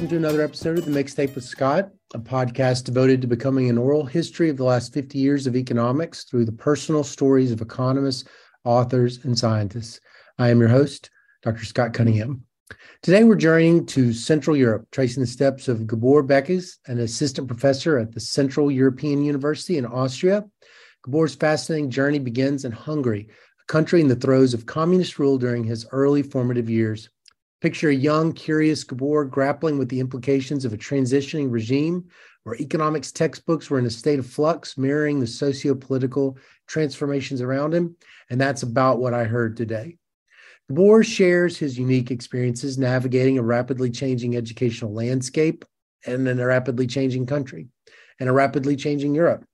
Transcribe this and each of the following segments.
Welcome to another episode of The Mixtape with Scott, a podcast devoted to becoming an oral history of the last 50 years of economics through the personal stories of economists, authors, and scientists. I am your host, Dr. Scott Cunningham. Today, we're journeying to Central Europe, tracing the steps of Gabor Bekes, an assistant professor at the Central European University in Austria. Gabor's fascinating journey begins in Hungary, a country in the throes of communist rule during his early formative years. Picture a young, curious Gabor grappling with the implications of a transitioning regime where economics textbooks were in a state of flux, mirroring the socio political transformations around him. And that's about what I heard today. Gabor shares his unique experiences navigating a rapidly changing educational landscape and in a rapidly changing country and a rapidly changing Europe,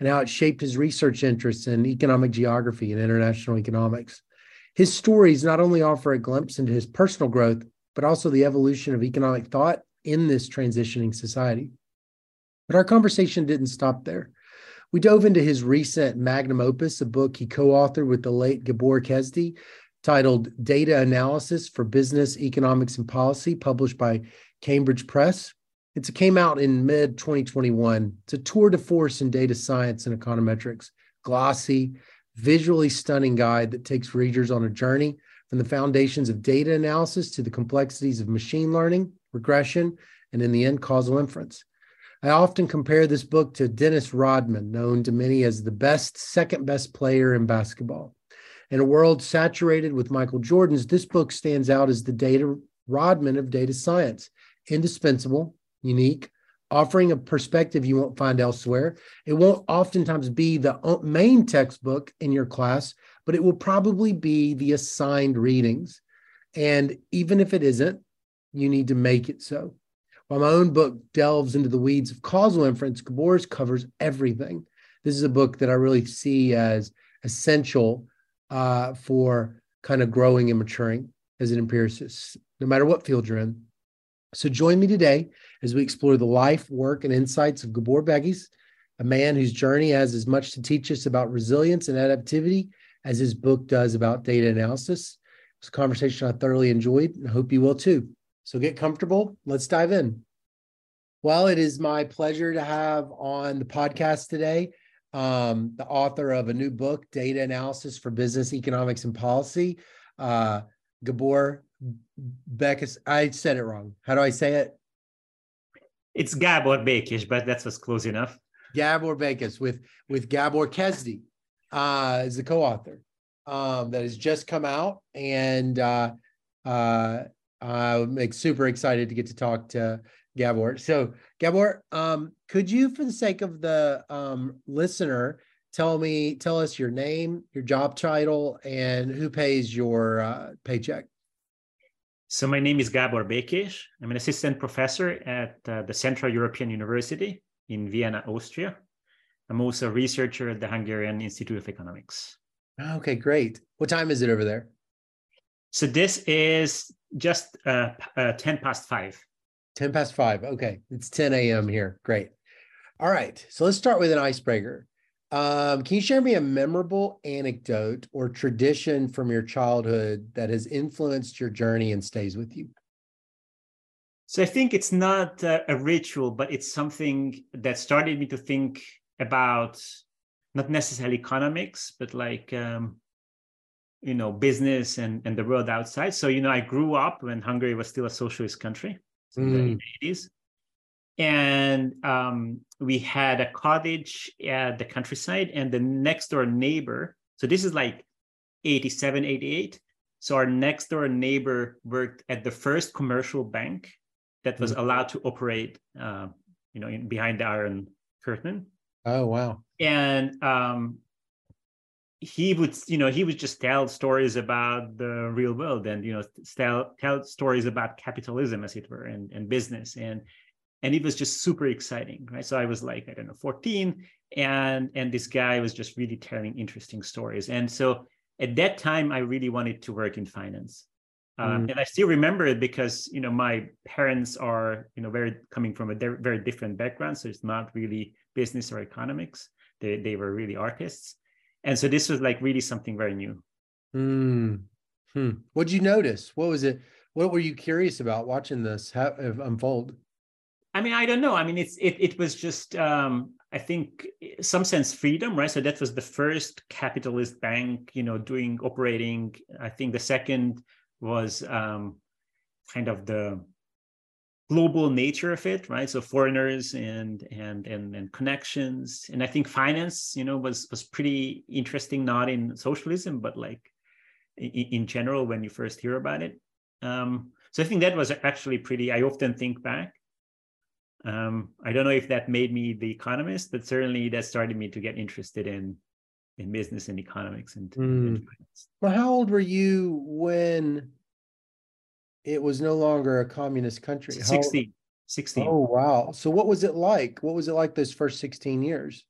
and how it shaped his research interests in economic geography and international economics. His stories not only offer a glimpse into his personal growth, but also the evolution of economic thought in this transitioning society. But our conversation didn't stop there. We dove into his recent magnum opus, a book he co authored with the late Gabor Kezdi, titled Data Analysis for Business, Economics, and Policy, published by Cambridge Press. It came out in mid 2021. It's a tour de force in data science and econometrics, glossy, visually stunning guide that takes readers on a journey from the foundations of data analysis to the complexities of machine learning, regression, and in the end, causal inference. I often compare this book to Dennis Rodman, known to many as the best, second best player in basketball. In a world saturated with Michael Jordans, this book stands out as the data Rodman of data science, indispensable, unique, offering a perspective you won't find elsewhere. It won't oftentimes be the main textbook in your class, but it will probably be the assigned readings. And even if it isn't, you need to make it so. While my own book delves into the weeds of causal inference, Gabor's covers everything. This is a book that I really see as essential uh, for kind of growing and maturing as an empiricist, no matter what field you're in. So join me today as we explore the life, work, and insights of Gabor Bekes, a man whose journey has as much to teach us about resilience and adaptivity as his book does about data analysis. It's a conversation I thoroughly enjoyed and I hope you will too. So get comfortable. Let's dive in. Well, it is my pleasure to have on the podcast today um, the author of a new book, Data Analysis for Business, Economics, and Policy, uh, Gabor Bekes. I said it wrong. How do I say it? It's Gabor Bekes, but that was close enough. Gabor Bekes with with Gabor Kezdi uh, as the co-author um, that has just come out, and uh, uh, I'm super excited to get to talk to Gabor. So, Gabor, um, could you, for the sake of the um, listener, tell me, tell us your name, your job title, and who pays your uh, paycheck? So my name is Gabor Bekes. I'm an assistant professor at uh, the Central European University in Vienna, Austria. I'm also a researcher at the Hungarian Institute of Economics. Okay, great. What time is it over there? So this is just uh, uh, 10 past five. 10 past five. Okay. It's 10 a.m. here. Great. All right. So let's start with an icebreaker. Um, can you share me a memorable anecdote or tradition from your childhood that has influenced your journey and stays with you? So I think it's not a, a ritual, but it's something that started me to think about not necessarily economics, but like um, you know business and and the world outside. So you know, I grew up when Hungary was still a socialist country mm. in the 80s, and um, we had a cottage at the countryside and the next door neighbor so this is like 87 88 so our next door neighbor worked at the first commercial bank that was mm-hmm. allowed to operate uh, you know in, behind the iron curtain. Oh wow. And um, he would you know he would just tell stories about the real world and you know tell tell stories about capitalism as it were and, and business. And and it was just super exciting right? So i was like i don't know 14 and and this guy was just really telling interesting stories. And so at that time i really wanted to work in finance. Um, mm. and i still remember it because you know my parents are you know very coming from a de- very different background. So it's not really business or economics. They, they were really artists. And so this was like really something very new. Mm. hmm. what did you notice? What was it? What were you curious about watching this ha- unfold? I mean, I don't know. I mean, it's it it was just um, I think some sense freedom, right? So that was the first capitalist bank, you know, doing operating. I think the second was um, kind of the global nature of it, right? So foreigners and and and and connections, and I think finance, you know, was was pretty interesting, not in socialism, but like in, in general when you first hear about it. Um, so I think that was actually pretty. I often think back. Um, I don't know if that made me the economist, but certainly that started me to get interested in in business and economics and, mm. and Well, how old were you when it was no longer a communist country? 16. 16. Oh, wow. So what was it like? What was it like those first 16 years?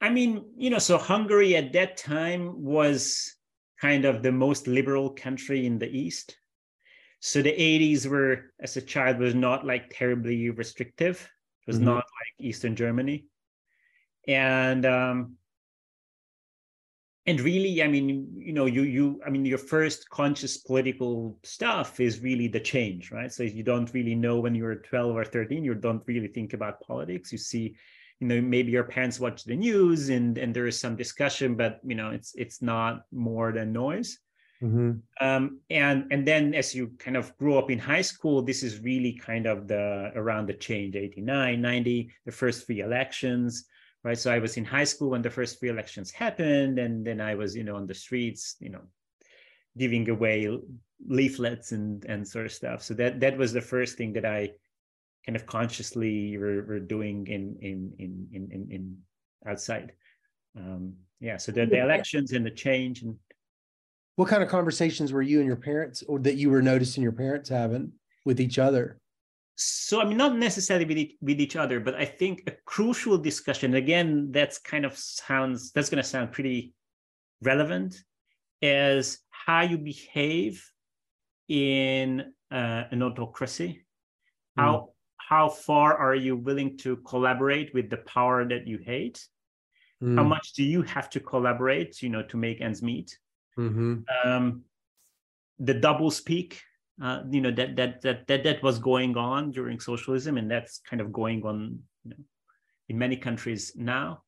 I mean, you know, so Hungary at that time was kind of the most liberal country in the East. So the 80s were, as a child, was not like terribly restrictive. It was mm-hmm. not like Eastern Germany. And um, and really, I mean, you know, you you I mean, your first conscious political stuff is really the change, right? So you don't really know when you're 12 or 13, you don't really think about politics. You see you know maybe your parents watch the news and and there is some discussion but you know it's it's not more than noise mm-hmm. um, and and then as you kind of grow up in high school this is really kind of the around the change 89 90 the first free elections right? So i was in high school when the first free elections happened and then i was you know on the streets you know giving away leaflets and and sort of stuff. So that that was the first thing that i kind of consciously we're, we're doing in in in in in, in outside. Um yeah so the, the elections and the change and what kind of conversations were you and your parents or that you were noticing your parents having with each other? So i mean not necessarily with, each, with each other but i think a crucial discussion again that's kind of sounds that's going to sound pretty relevant is how you behave in uh, an autocracy. How mm how far are you willing to collaborate with the power that you hate? Mm. how much do you have to collaborate you know to make ends meet mm-hmm. um, the double speak uh, you know that, that that that that was going on during socialism and that's kind of going on you know, in many countries now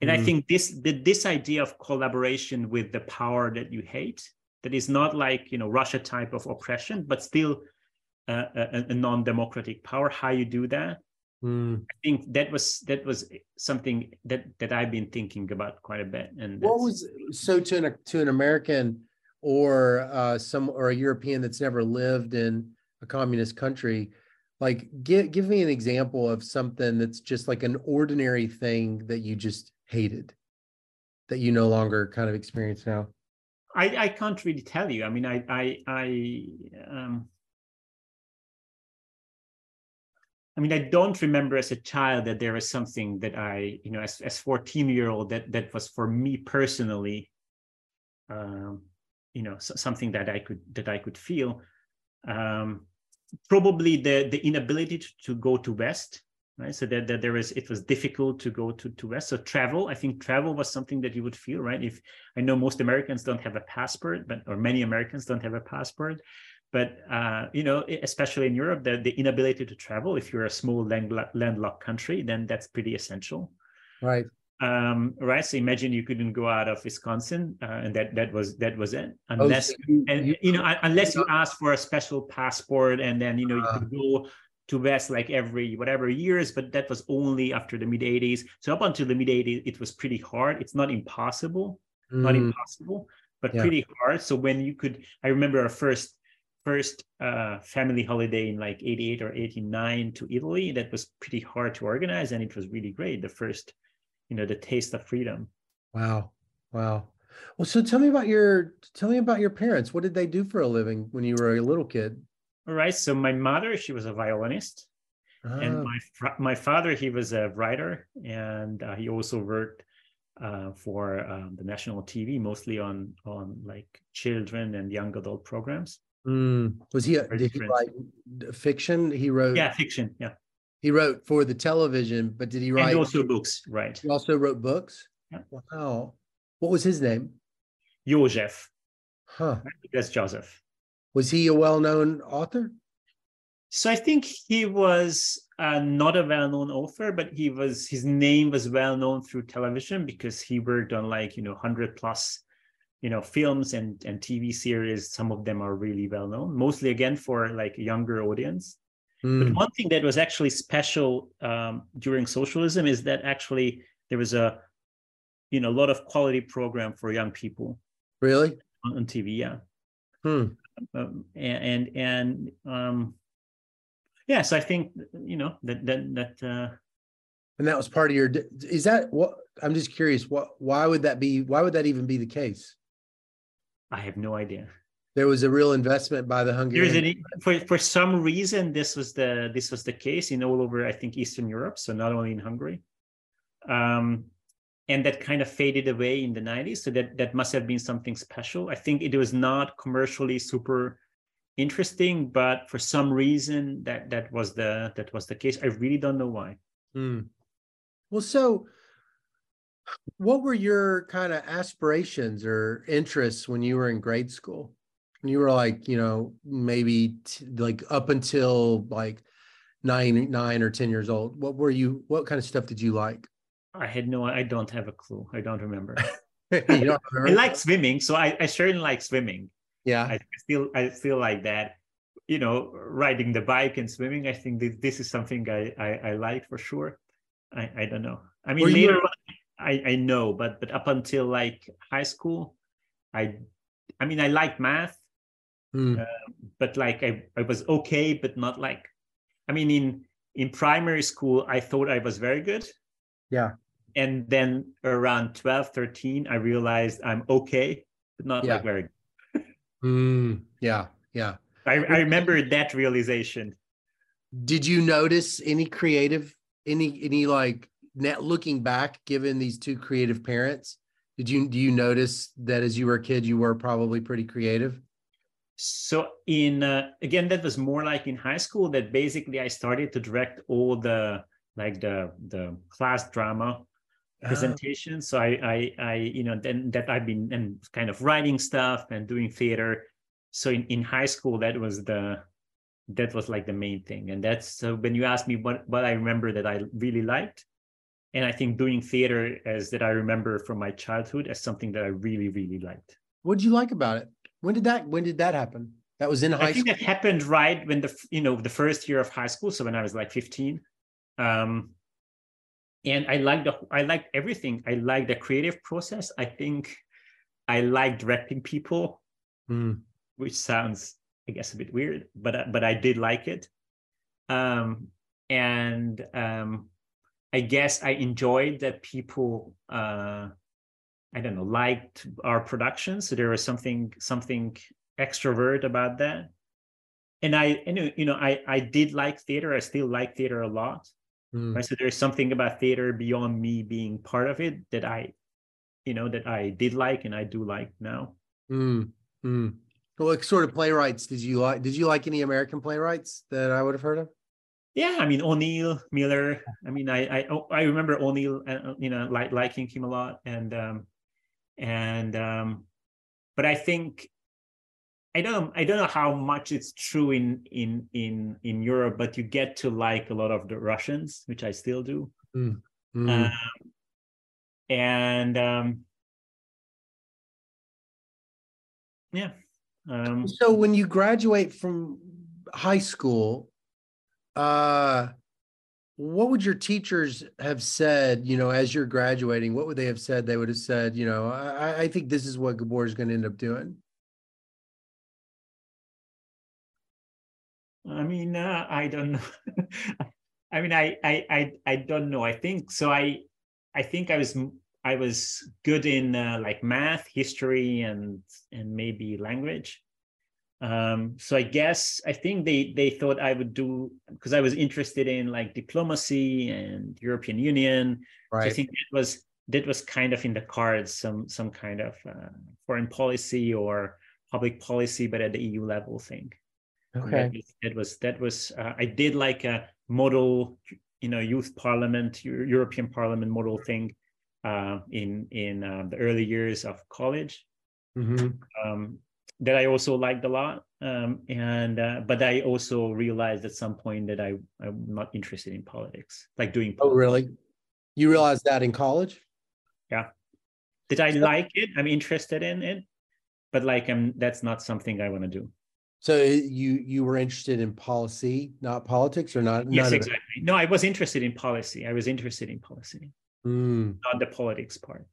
and mm. i think this the, this idea of collaboration with the power that you hate that is not like you know russia type of oppression but still a, a, non-democratic power how you do that mm. i think that was that was something that that i've been thinking about quite a bit and what was so to an to an american or uh, some or a european that's never lived in a communist country like give give me an example of something that's just like an ordinary thing that you just hated that you no longer kind of experience now i i can't really tell you i mean i i i um I mean, I don't remember as a child that there was something that I, you know, as as 14 year old that that was for me personally, um, you know, so, something that I could that I could feel. Um, probably the the inability to, to go to West, right? So that, that there was it was difficult to go to to West. So travel, I think travel was something that you would feel, right? If I know most Americans don't have a passport, but or many Americans don't have a passport but uh, you know especially in europe the, the inability to travel if you're a small landlocked country then that's pretty essential. Right. Um, right so imagine you couldn't go out of wisconsin uh, and that that was that was it. Unless oh, so you, and you know unless you ask for a special passport and then you know you uh, could go to west like every whatever years but that was only after the mid 80s so up until the mid 80s it was pretty hard. It's not impossible mm. not impossible but yeah. pretty hard. So when you could i remember our first first uh, family holiday in like 88 or 89 to Italy. That was pretty hard to organize and it was really great. The first, you know, the taste of freedom. Wow. Wow. Well, so tell me about your tell me about your parents. What did they do for a living when you were a little kid? All right. So my mother, she was a violinist. And ah. my my father, he was a writer, and uh, he also worked uh, for um, the national TV, mostly on on like children and young adult programs. Mm. Was he? A, did he write fiction? He wrote. Yeah, fiction. Yeah. He wrote for the television, but did he write? And also books, right? He also wrote books. Yeah. Wow. What was his name? Joseph. Huh. That's Joseph. Was he a well-known author? So I think he was uh, not a well-known author, but he was his name was well known through television because he worked on like you know hundred plus you know films and and TV series. Some of them are really well known, mostly again for like younger audience. Mm. But hmm. one thing that was actually special um, during socialism is that actually there was a you know a lot of quality program for young people. Really? On, on TV, yeah. Hmm. Um, and and, and um, yeah, so I think you know that that that. Uh, and that was part of your. Is that what? I'm just curious. What? Why would that be? Why would that even be the case? I have no idea. There was a real investment by the Hungarian. An, for for some reason, this was the this was the case in all over I think Eastern Europe, so not only in Hungary. Um, and that kind of faded away in the 90s so that that must have been something special i think it was not commercially super interesting but for some reason that that was the that was the case i really don't know why mm. well so what were your kind of aspirations or interests when you were in grade school when you were like you know maybe t- like up until like nine nine or ten years old what were you what kind of stuff did you like I had no, I don't have a clue. I don't remember. don't remember? I like swimming, so I, I certainly like swimming. Yeah, I still, I still like that. You know, riding the bike and swimming. I think this, this is something I, I, I like for sure. I, I don't know. I mean, Were later you... I, I know, but but up until like high school, I, I mean, I like math, mm. uh, but like I, I was okay, but not like, I mean, in in primary school, I thought I was very good yeah. And then around 12, 13, I realized I'm okay, but not yeah. like very mm, yeah, yeah. I, I remember that realization. Did you notice any creative, any any like net looking back, given these two creative parents? Did you do you notice that as you were a kid, you were probably pretty creative? so in uh, again that was more like in high school that basically i started to direct all the like the the class drama oh. So I, I, I, you know, then that I've been and kind of writing stuff and doing theater. So in, in high school, that was the, that was like the main thing. And that's so when you ask me what what I remember that I really liked, and I think doing theater as that I remember from my childhood as something that I really really liked. What did you like about it? When did that when did that happen? That was in high I think school? that happened right when the you know the first year of high school. So when I was like 15. Um, and I like the I like everything. I like the creative process. I think I like directing people, mm. which sounds I guess a bit weird, but but I did like it. Um, and um, I guess I enjoyed that people uh, I don't know liked our production. So there was something something extrovert about that. And I you know I I did like theater. I still like theater a lot. Mm. Right. So there's something about theater beyond me being part of it that I, you know, that I did like and I do like now. Mm. Mm. What sort of playwrights did you like? Did you like any American playwrights that I would have heard of? Yeah, I mean O'Neill, Miller. I mean, I I oh, I remember O'Neill, uh, you know, like liking him a lot, and um, and um, but I think I don't I don't know how much it's true in in in in Europe, but you get to like a lot of the Russians, which I still do. Mm. Mm. Um, and um, yeah. Um, so when you graduate from high school, uh, what would your teachers have said? You know, as you're graduating, what would they have said? They would have said, you know, I, I think this is what Gabor is going to end up doing. I mean, uh, I don't know. I mean, I, I, I, I don't know. I think so. I, I think I was, I was good in uh, like math, history, and and maybe language. Um, so I guess I think they they thought I would do because I was interested in like diplomacy and European Union. Right. So I think that was that was kind of in the cards, some some kind of uh, foreign policy or public policy, but at the EU level thing. Okay. That was that was uh, I did like a model, you know, youth parliament, European Parliament model thing uh, in in uh, the early years of college. Mm-hmm. Um, that I also liked a lot. Um, and uh, but I also realized at some point that I I'm not interested in politics, like doing. Politics. Oh, really? You realized that in college? Yeah. Did I like it? I'm interested in it, but like I'm that's not something I want to do. So uh, you you were interested in policy, not politics, or not? Yes, exactly. No, I was interested in policy. I was interested in policy, mm. not the politics part.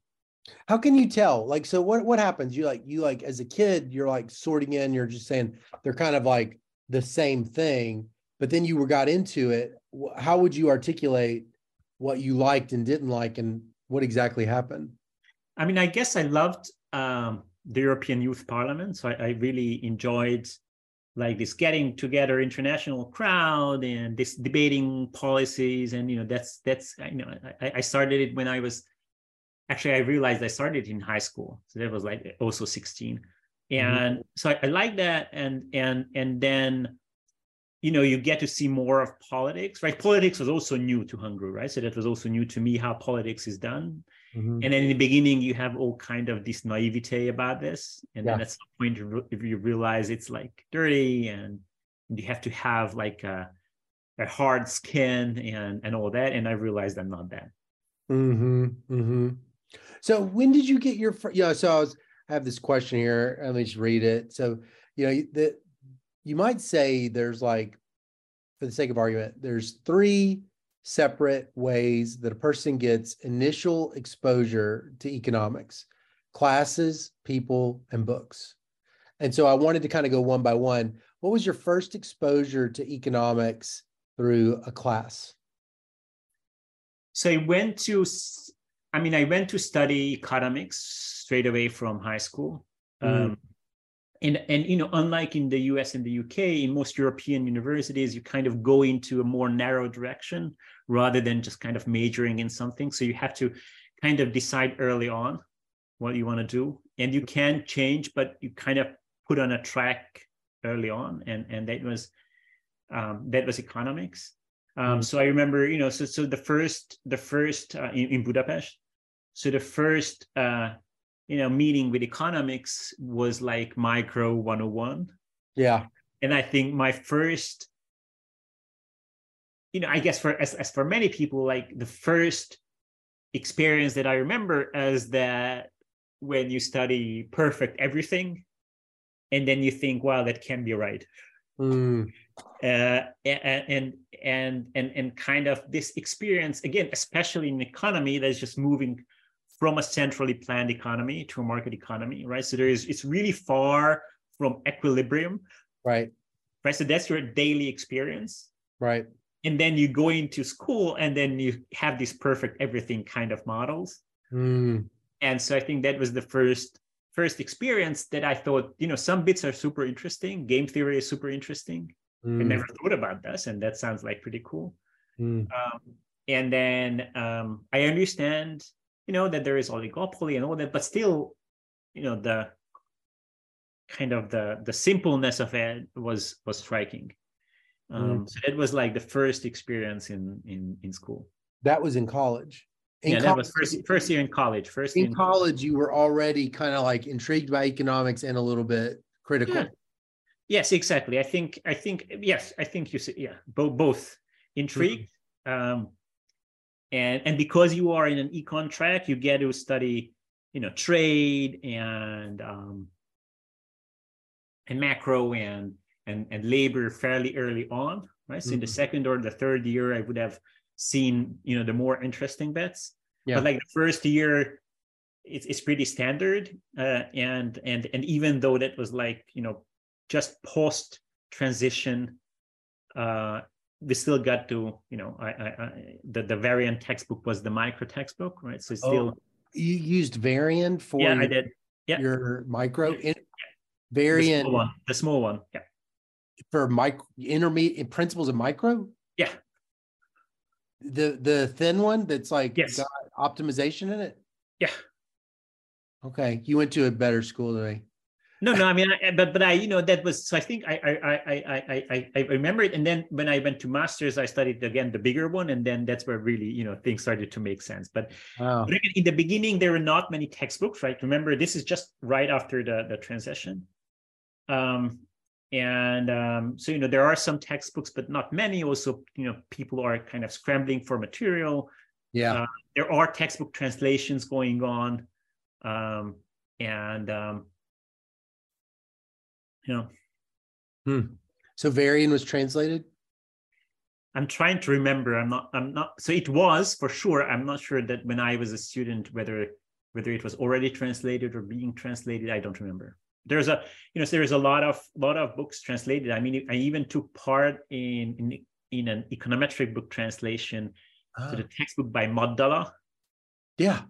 How can you tell? Like, so what what happens? You like you like as a kid, you're like sorting in. You're just saying they're kind of like the same thing, but then you were got into it. How would you articulate what you liked and didn't like, and what exactly happened? I mean, I guess I loved um, the European Youth Parliament, so I, I really enjoyed like this getting together international crowd and this debating policies and you know that's that's you know I, I started it when i was actually i realized i started in high school so that was like also 16 mm-hmm. and mm-hmm. so I, I like that and and and then you know you get to see more of politics right politics was also new to hungary right so that was also new to me how politics is done Mm-hmm. And then in the beginning, you have all kind of this naivete about this, and yeah. then at some point, if you realize it's like dirty, and you have to have like a, a hard skin and and all that, and I realized I'm not that. Hmm. Hmm. So when did you get your? Yeah. So I was. I have this question here. Let me just read it. So you know that you might say there's like, for the sake of argument, there's three separate ways that a person gets initial exposure to economics classes, people, and books. And so I wanted to kind of go one by one. What was your first exposure to economics through a class? So I went to, I mean, I went to study economics straight away from high school. Mm. Um, and and you know unlike in the us and the uk in most european universities you kind of go into a more narrow direction rather than just kind of majoring in something so you have to kind of decide early on what you want to do and you can change but you kind of put on a track early on and and that was um, that was economics um, mm. so i remember you know so so the first the first uh, in, in budapest so the first uh, you know meeting with economics was like micro 101 yeah. And i think my first you know i guess for as, as for many people like the first experience that i remember is that when you study perfect everything and then you think wow that can be right. Mm. uh, and and and and kind of this experience again especially in economy that's just moving from a centrally planned economy to a market economy, right? So there is it's really far from equilibrium. Right. Right. So that's your daily experience. Right. And then you go into school and then you have these perfect everything kind of models. Mm. And so I think that was the first first experience that I thought, you know, some bits are super interesting. Game theory is super interesting. Mm. I never thought about this, and that sounds like pretty cool. Mm. Um, and then um, I understand you know that there is oligopoly and all that but still you know the kind of the the simpleness of it was was striking um mm. so it was like the first experience in in in school that was in college in yeah, college, that was first first year in college first in, in college you were already kind of like intrigued by economics and a little bit critical yeah. yes exactly i think i think yes i think you see yeah both both intrigued mm-hmm. um and and because you are in an econ track you get to study you know trade and um, and macro and and and labor fairly early on right so mm-hmm. in the mm-hmm. second or the third year i would have seen you know the more interesting bets yeah. but like the first year it's, it's pretty standard uh, and and and even though that was like you know just post transition uh, we still got to you know I, I, I, the the Varian textbook was the micro textbook right? So oh, still oh, you used Varian for yeah your, i did. Yeah. your micro in, Varian the small one the small one yeah. for micro intermediate principles of micro? Yeah. The the thin one that's like yes. optimization in it? Yeah. Okay you went to a better school today no, no. I mean, I, but but I, you know, that was. So I think I I I I I I remember it. And then when I went to masters, I studied again the bigger one, and then that's where really you know things started to make sense. But, wow. but in the beginning, there were not many textbooks, right? Remember, this is just right after the the transition. Um, and um, so you know there are some textbooks, but not many. Also, you know, people are kind of scrambling for material. Yeah, uh, there are textbook translations going on, um, and um, you know. Hmm. So Varian was translated. I'm trying to remember. I'm not. I'm not. So it was for sure. I'm not sure that when I was a student whether whether it was already translated or being translated. I don't remember there's a you know there's a lot of lot of books translated i mean i even took part in in, in an econometric book translation to the ah. textbook by Maddala. yeah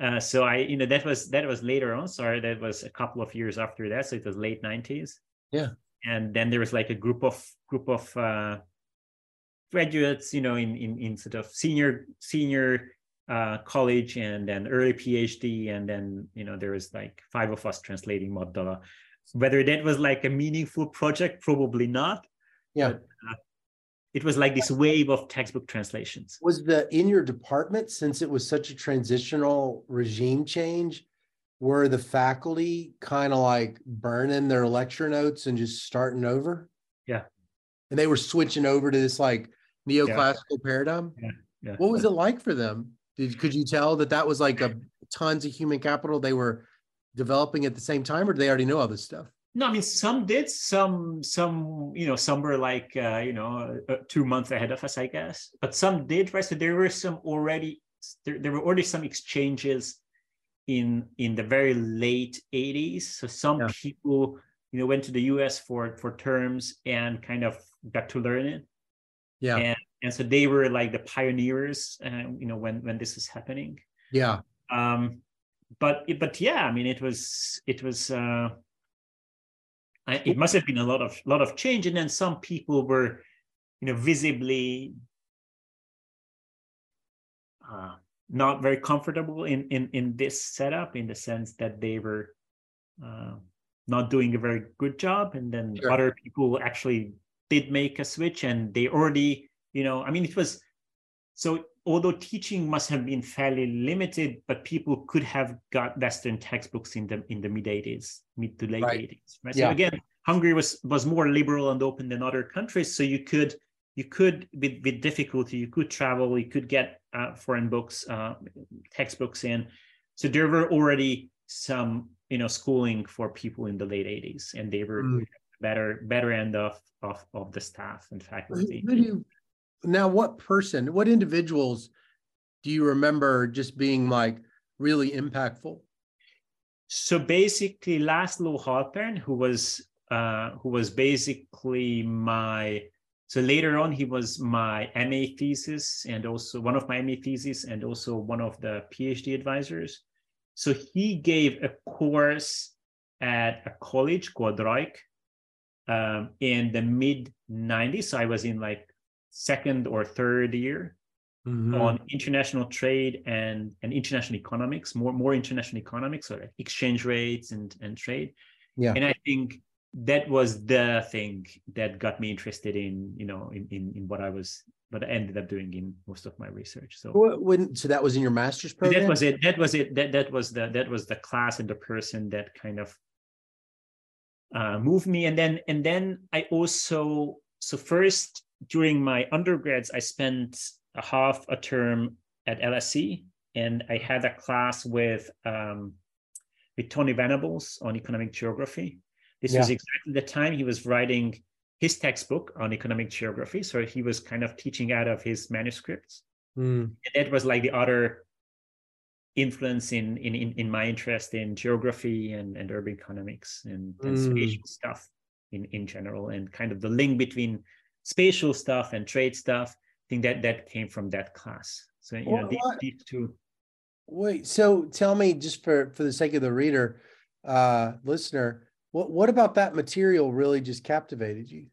uh, so i you know that was that was later on sorry that was a couple of years after that so it was late 90s yeah and then there was like a group of group of uh graduates you know in in, in sort of senior senior uh, college and then early PhD, and then you know there was like five of us translating Maddala. Whether that was like a meaningful project, probably not. Yeah. But, uh, it was like this wave of textbook translations. Was the in your department since it was such a transitional regime change? Were the faculty kind of like burning their lecture notes and just starting over? Yeah. And they were switching over to this like neoclassical yeah. paradigm. Yeah. Yeah. What was it like for them? Did could you tell that that was like a tons of human capital they were developing at the same time, or did they already know all this stuff? No, I mean some did. Some some you know some were like uh, you know uh, two months ahead of us, I guess. But some did, right? So there were some already there, there were already some exchanges in in the very late 80s. So some yeah. people you know went to the US for for terms and kind of got to learn it. Yeah. And and so they were like the pioneers uh, you know when when this was happening yeah um but but yeah i mean it was it was uh it must have been a lot of lot of change and then some people were you know visibly uh, not very comfortable in in in this setup in the sense that they were uh, not doing a very good job and then sure. other people actually did make a switch and they already you know i mean it was so although teaching must have been fairly limited but people could have got western textbooks in the in the mid 80s mid to late right. 80s right yeah. so again hungary was was more liberal and open than other countries so you could you could with, with difficulty you could travel you could get uh, foreign books uh, textbooks in so there were already some you know schooling for people in the late 80s and they were mm. better better end of, of of the staff and faculty who, who do you now what person what individuals do you remember just being like really impactful? So basically Laszlo Halpern who was uh, who was basically my so later on he was my MA thesis and also one of my MA thesis and also one of the PhD advisors. So he gave a course at a college called um, in the mid 90s so I was in like second or third year mm-hmm. on international trade and, and international economics, more, more international economics, so like exchange rates and, and trade. Yeah. And I think that was the thing that got me interested in, you know, in, in, in what I was what I ended up doing in most of my research. So when so that was in your master's program. That was it. That was it. That that was the that was the class and the person that kind of uh, moved me. And then and then I also so first during my undergrads, I spent a half a term at LSE, and I had a class with um, with Tony Venables on economic geography. This yeah. was exactly the time he was writing his textbook on economic geography. So he was kind of teaching out of his manuscripts. Mm. And that was like the other influence in in in, in my interest in geography and, and urban economics and, and mm. spatial stuff in, in general, and kind of the link between spatial stuff and trade stuff. I think that that came from that class. So you well, know these, these, two. Wait, so tell me just for for the sake of the reader, uh, listener, what what about that material really just captivated you?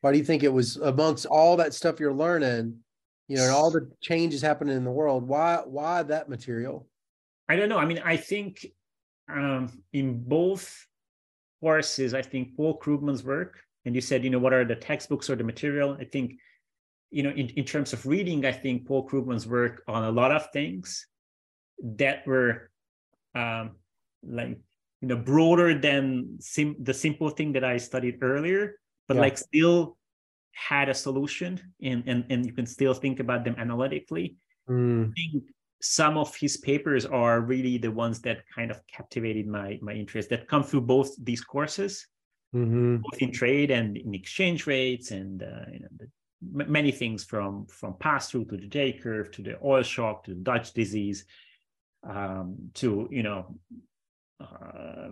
Why do you think it was amongst all that stuff you're learning, you know, and all the changes happening in the world? Why why that material? I don't know. I mean, I think um, in both courses, I think Paul Krugman's work and you said you know what are the textbooks or the material i think you know in, in terms of reading i think paul krugman's work on a lot of things that were um like you know broader than sim- the simple thing that I studied earlier, but Yeah. like still had a solution and, and and you can still think about them analytically. Mm, I think some of his papers are really the ones that kind of captivated my my interest that come through both these courses mhm. both in trade and in exchange rates and uh, you know, the, m- many things from from pass through to the J curve to the oil shock to the Dutch disease um, to you know uh,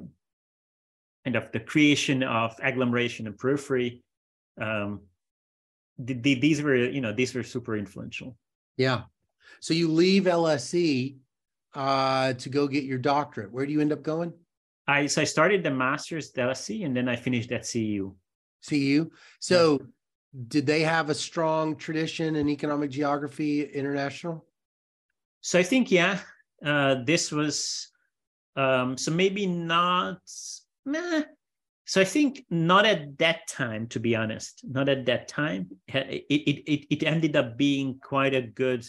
kind of the creation of agglomeration and periphery. Um, the, the, these were you know these were super influential. Yeah. So you leave LSE uh, to go get your doctorate. Where do you end up going? I so I started the master's at LSE and then I finished at CEU. CU. So did they have a strong tradition in economic geography international? So I think yeah, uh, this was um, so maybe not. Meh. So I think not at that time, to be honest, not at that time. It it it, it ended up being quite a good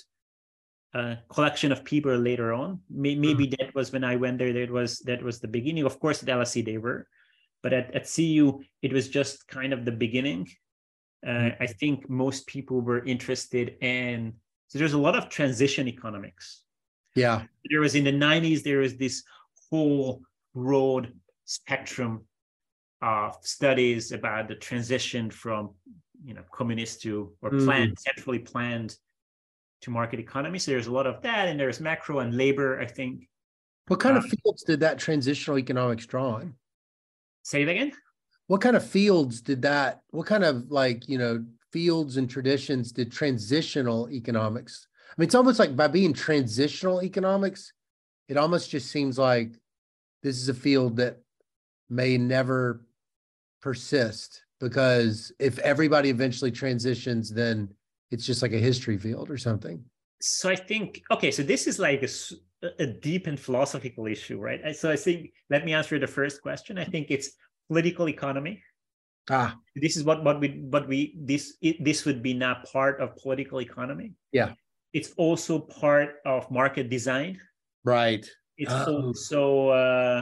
uh, collection of people later on. May- Maybe that was when I went there. That was that was the beginning. Of course, at LSE they were, but at at CU it was just kind of the beginning. Uh, I think most people were interested in. So there's a lot of transition economics Yeah. there was in the 90s there was this whole broad spectrum of studies about the transition from you know communist to or Mm. planned centrally planned to market economy so there's a lot of that and there's macro and labor i think What kind of Um, fields did that transitional economics draw on? say it again What kind of fields did that, what kind of like, you know, fields and traditions did transitional economics? I mean, it's almost like by being transitional economics, it almost just seems like this is a field that may never persist because if everybody eventually transitions, then it's just like a history field or something. so i think okay so this is like a deep and philosophical issue right so i think let me answer the first question i think it's political economy Ah, this is what what we what we this it, this would be now part of political economy Yeah. it's also part of market design right. it's Oh. also uh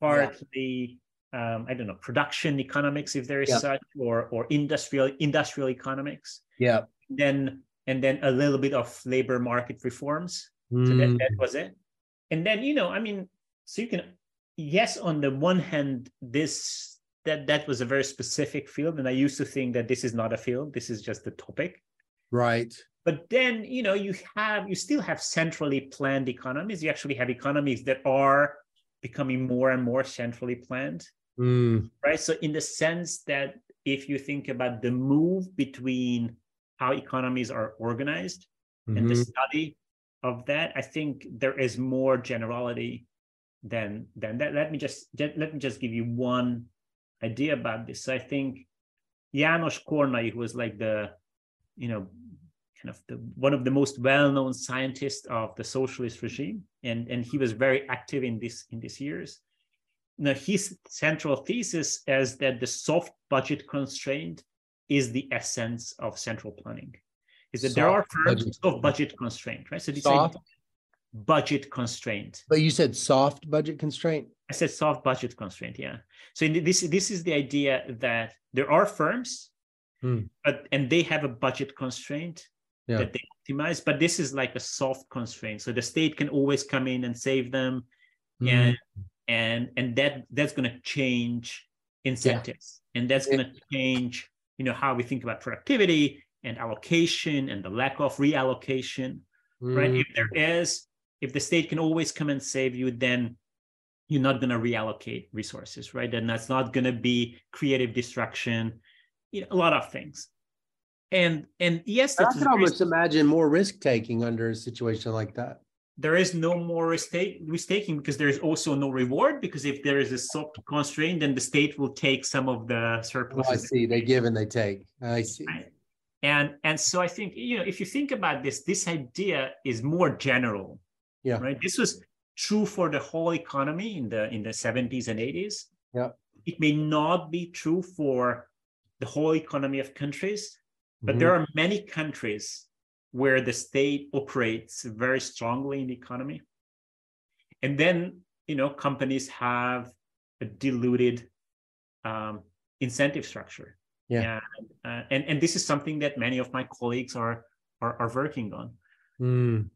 partly um i don't know production economics if there is Yeah. such or or industrial industrial economics Yeah. Then and then a little bit of labor market reforms. So that, Mm, that was it. And then you know i mean so you can yes on the one hand this that that was a very specific field and i used to think that this is not a field this is just a topic. Right. but then you know you have you still have centrally planned economies. You actually have economies that are becoming more and more centrally planned. Mm, right? So in the sense that if you think about the move between how economies are organized and the mhm. study of that i think there is more generality than than that. Let me just let let me just give you one idea about this. So i think Janos Kornai, who was like the you know kind of the one of the most well-known scientists of the socialist regime and and he was very active in this in these years. Now his central thesis is that the soft budget constraint is the essence of central planning is that there are firms budget. of budget constraint right so this Soft? budget constraint But you said soft budget constraint. I said soft budget constraint, yeah. So in this this is the idea that there are firms, Hmm. but and they have a budget constraint Yeah. that they optimize, but this is like a soft constraint. So the state can always come in and save them, Mm, and and and that that's going to change incentives, and that's going to change, you know, how we think about productivity and allocation and the lack of reallocation right? mm, If there is, if the state can always come and save you, then you're not going to reallocate resources, right? And that's not going to be creative destruction, you know, a lot of things. And and yes, I can almost imagine more risk taking under a situation like that. There is no more risk risk taking because there's also no reward because if there is a soft constraint, then the state will take some of the Oh, I see. They give and they take. I see. And and so I think you know if you think about this, this idea is more general. Yeah. Right. This was true for the whole economy in the in the 70s and 80s. Yeah. It may not be true for the whole economy of countries, but Mhm. there are many countries where the state operates very strongly in the economy. And then you know companies have a diluted um, incentive structure yeah and, uh, and and this is something that many of my colleagues are are, are working on mm.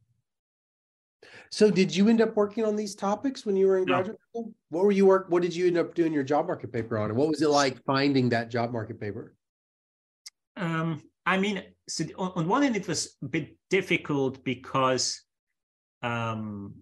so did you end up working on these topics when you were in No. graduate school what were you work what did you end up doing your job market paper on and what was it like finding that job market paper Um, I mean, so on, on one hand, it was a bit difficult because um,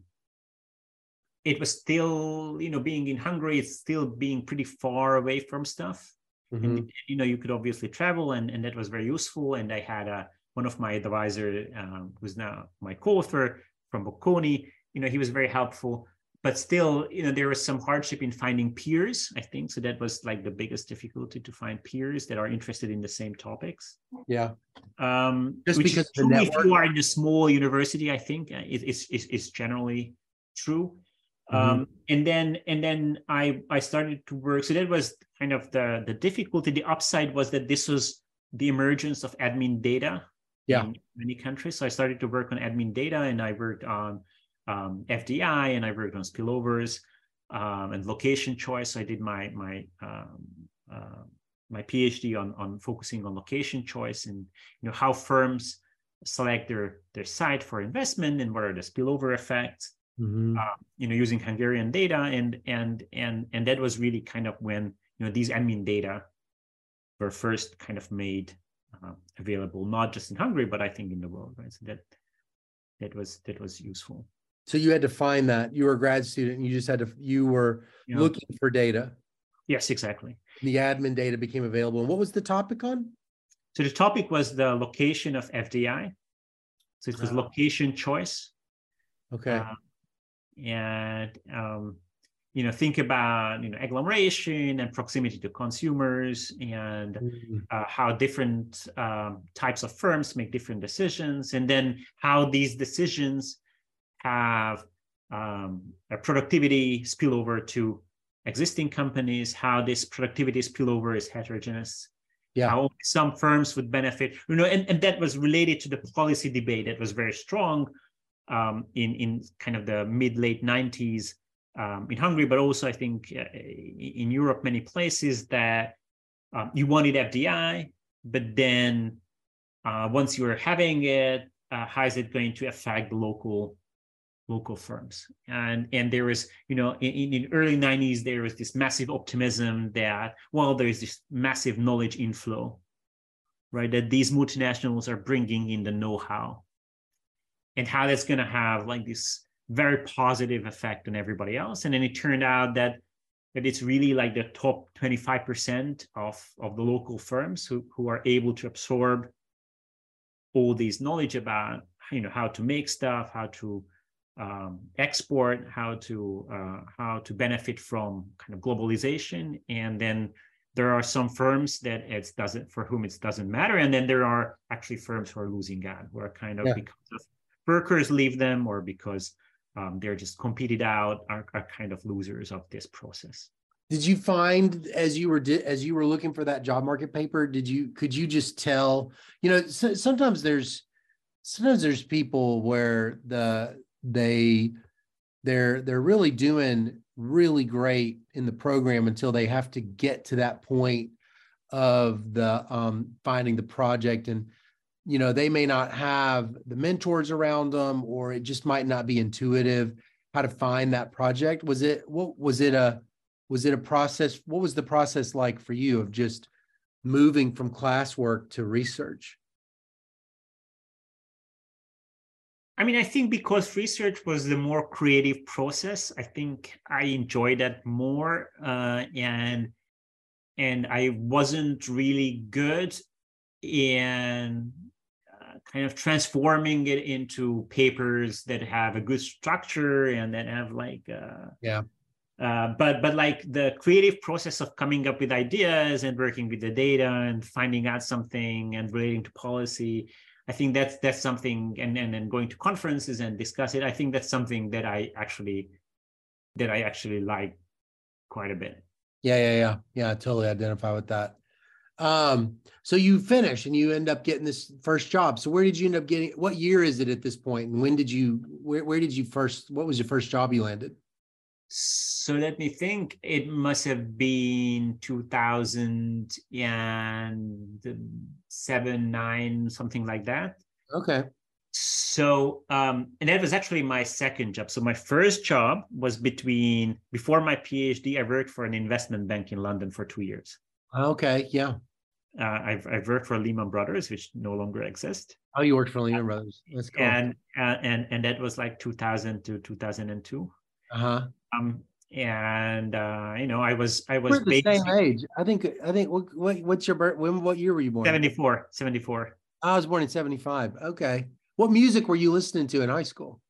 it was still, you know, being in Hungary, it's still being pretty far away from stuff. Mhm. And you know, you could obviously travel, and and that was very useful. And I had a one of my advisor, um, who's now my co-author from Bocconi. You know, he was very helpful. But still, you know, there was some hardship in finding peers. I think so. That was like the biggest difficulty to find peers that are interested in the same topics yeah um, Just which because is of the true if you are in a small university, I think uh, it, it's, it's, it's generally true. Mhm. Um, and then and then I I started to work. So that was kind of the the difficulty. The upside was that this was the emergence of admin data Yeah. in many countries. So I started to work on admin data, and I worked on um, FDI, and I worked on spillovers um, and location choice. So I did my my um, uh, my PhD on on focusing on location choice and you know how firms select their their site for investment and what are the spillover effects Mhm. uh, you know using hungarian data and and and and that was really kind of when you know these admin data were first kind of made uh, available not just in hungary but i think in the world right so that that was that was useful so you had to find that. You were a grad student and you just had to you were know? looking for data. Yes exactly. The admin data became available. And what was the topic on? So the topic was the location of fdi so it was Ah. location choice. Okay. Uh, and um, you know think about you know agglomeration and proximity to consumers and Mm. uh, how different um, types of firms make different decisions. And then how these decisions have um, a productivity spillover to existing companies how this productivity spillover is heterogeneous Yeah. how some firms would benefit you know and, and that was related to the policy debate that was very strong um, in in kind of the mid late 90s um, in Hungary, but also I think uh, in Europe, many places that um, you wanted FDI, but then uh, once you were having it, uh, how is it going to affect the local local firms? And and there was you know in, in early 90s there was this massive optimism that well there is this massive knowledge inflow, right? That these multinationals are bringing in the know-how and how that's going to have like this very positive effect on everybody else and then it turned out that that it's really like the top 25% of of the local firms who who are able to absorb all these knowledge about you know how to make stuff how to um, export how to uh, how to benefit from kind of globalization. And then there are some firms that it doesn't for whom it doesn't matter. And then there are actually firms who are losing out who are kind of Yeah. because of workers leave them or because um, they're just competed out are, are kind of losers of this process. Did you find as you were as you were looking for that job market paper did you could you just tell you know so, sometimes there's sometimes there's people where the they they're they're really doing really great in the program until they have to get to that point of the um finding the project. And you know they may not have the mentors around them or it just might not be intuitive how to find that project. Was it what was it a was it a process what was the process like for you of just moving from classwork to research I mean, I think because research was the more creative process, I think I enjoyed that more, uh, and and I wasn't really good in uh, kind of transforming it into papers that have a good structure and that have like uh, Yeah. Uh, but but like the creative process of coming up with ideas and working with the data and finding out something and relating to policy I think that's that's something, and and then going to conferences and discuss it. I think that's something that I actually that I actually like quite a bit. yeah yeah yeah yeah I totally identify with that um so you finish and you end up getting this first job so where did you end up getting what year is it at this point and when did you where, where did you first what was your first job you landed So let me think. It must have been 2007, nine, something like that. Okay. So, um, and that was actually my second job. So my first job was between before my PhD. I worked for an investment bank in London for two years. Okay. Yeah. Uh, I've I've worked for Lehman Brothers, which no longer exist. Oh, you worked for Lehman Brothers. That's cool. And uh, and and that was like 2000 to 2002. Uh huh. Um, and uh, you know, I was I was We're the same age. I think. I think. What, what? What's your birth? When? What year were you born? 74, 74. I was born in '75. Okay. What music were you listening to in high school?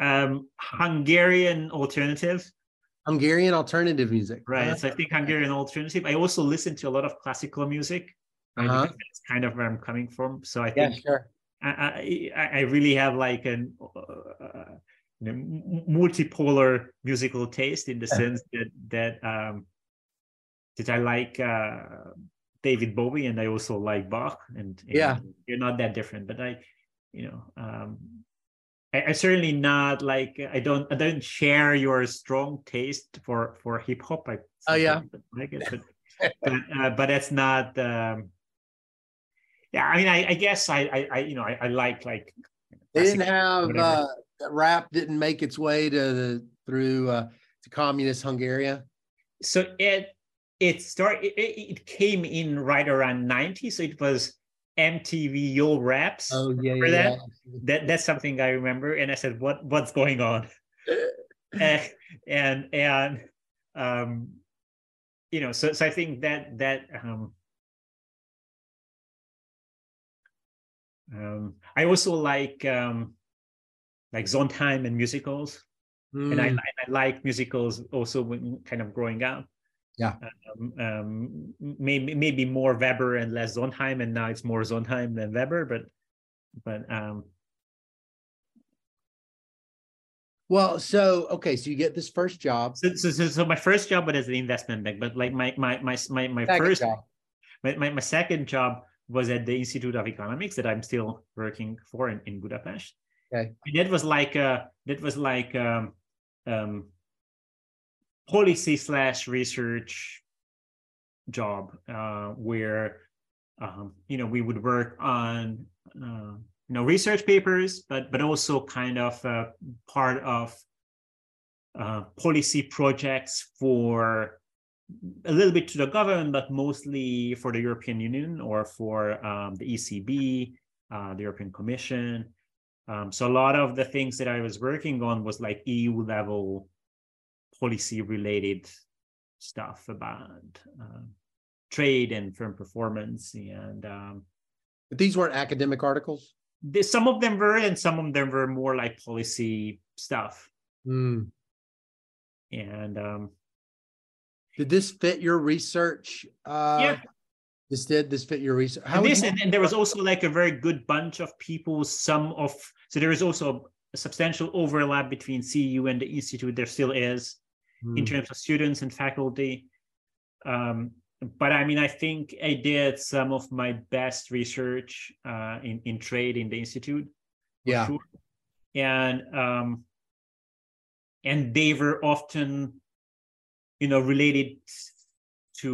Um, Hungarian alternative, Hungarian alternative music. right? Uh-huh. So I think Hungarian alternative. I also listen to a lot of classical music. Right? Uh-huh. That's kind of where I'm coming from. So I think Yeah, sure. I, I, I really have like an uh, you know, m- multipolar musical taste in the sense that that um, that I like uh, David Bowie and I also like Bach and, and Yeah. you're not that different but I you know um, I, I certainly not like I don't I don't share your strong taste for for hip hop I Oh, yeah. like it but but, uh, but that's not um, yeah I mean I, I guess I, I I you know I, I like like They didn't have uh, rap. Didn't make its way to the through uh, to communist Hungary. so it it started it, it came in right around 90 so it was mtv yo raps Oh yeah, yeah. that? that that's something i remember and i said what what's going on Eh, and and um you know so so i think that that um um i also like um like Sondheim and musicals and I, Mm, I like musicals also when kind of growing up. Yeah. Um, um, maybe maybe more Webber and less Sondheim, and now it's more Sondheim than Webber. But but um, well, so okay, so you get this first job. so, so, so, so my first job was as an investment bank, but like my my my my, my Second first job. my, my, my second job was at the Institute of Economics that I'm still working for in, in Budapest. Okay. That was like a that was like um, um, policy slash research job uh, where um, you know we would work on uh, you know research papers, but but also kind of uh, part of uh, policy projects for a little bit to the government, but mostly for the European Union or for um, the ECB, uh, the European Commission. Um, so a lot of the things that I was working on was like EU level policy related stuff about um, trade and firm performance. And um, But these weren't academic articles. some of them were, and some of them were more like policy stuff. Mm. And um, Did this fit your research? Uh, yeah, This did. This fit your research. How and this you- and, and there was also like a very good bunch of people some of so there is also a substantial overlap between CEU and the institute there still is in Mm. terms of students and faculty um, but i mean i think i did some of my best research uh, in, in trade in the institute for Yeah. sure. and um, and they were often you know related to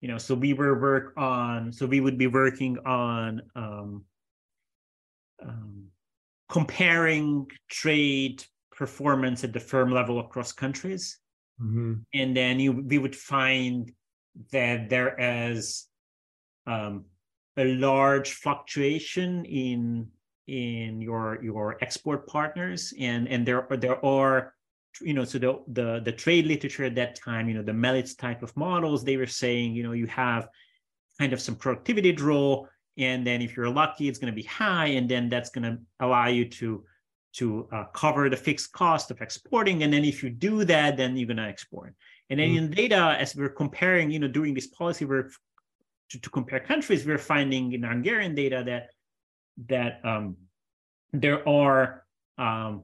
you know so we were work on so we would be working on um, um, comparing trade performance at the firm level across countries Mhm. and then you we would find that there is um, a large fluctuation in in your your export partners and and there there are you know so the the the trade literature at that time you know the Melitz type of models they were saying you know you have kind of some productivity draw and then if you're lucky it's going to be high and then that's going to allow you to to uh, cover the fixed cost of exporting and then if you do that then you're going to export and then Mm. in data as we're comparing you know doing this policy work to, to compare countries we're finding in hungarian data that that um, there are um,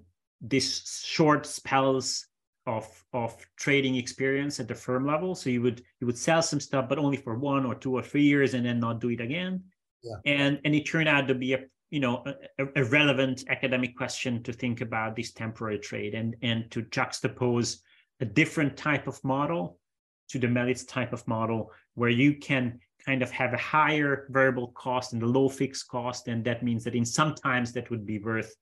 these short spells of of trading experience at the firm level. So you would you would sell some stuff but only for one or two or three years and then not do it again. Yeah. and and it turned out to be a you know a, a, relevant academic question to think about this temporary trade and and to juxtapose a different type of model to the Melitz type of model where you can kind of have a higher variable cost and a low fixed cost. And that means that in sometimes that would be worth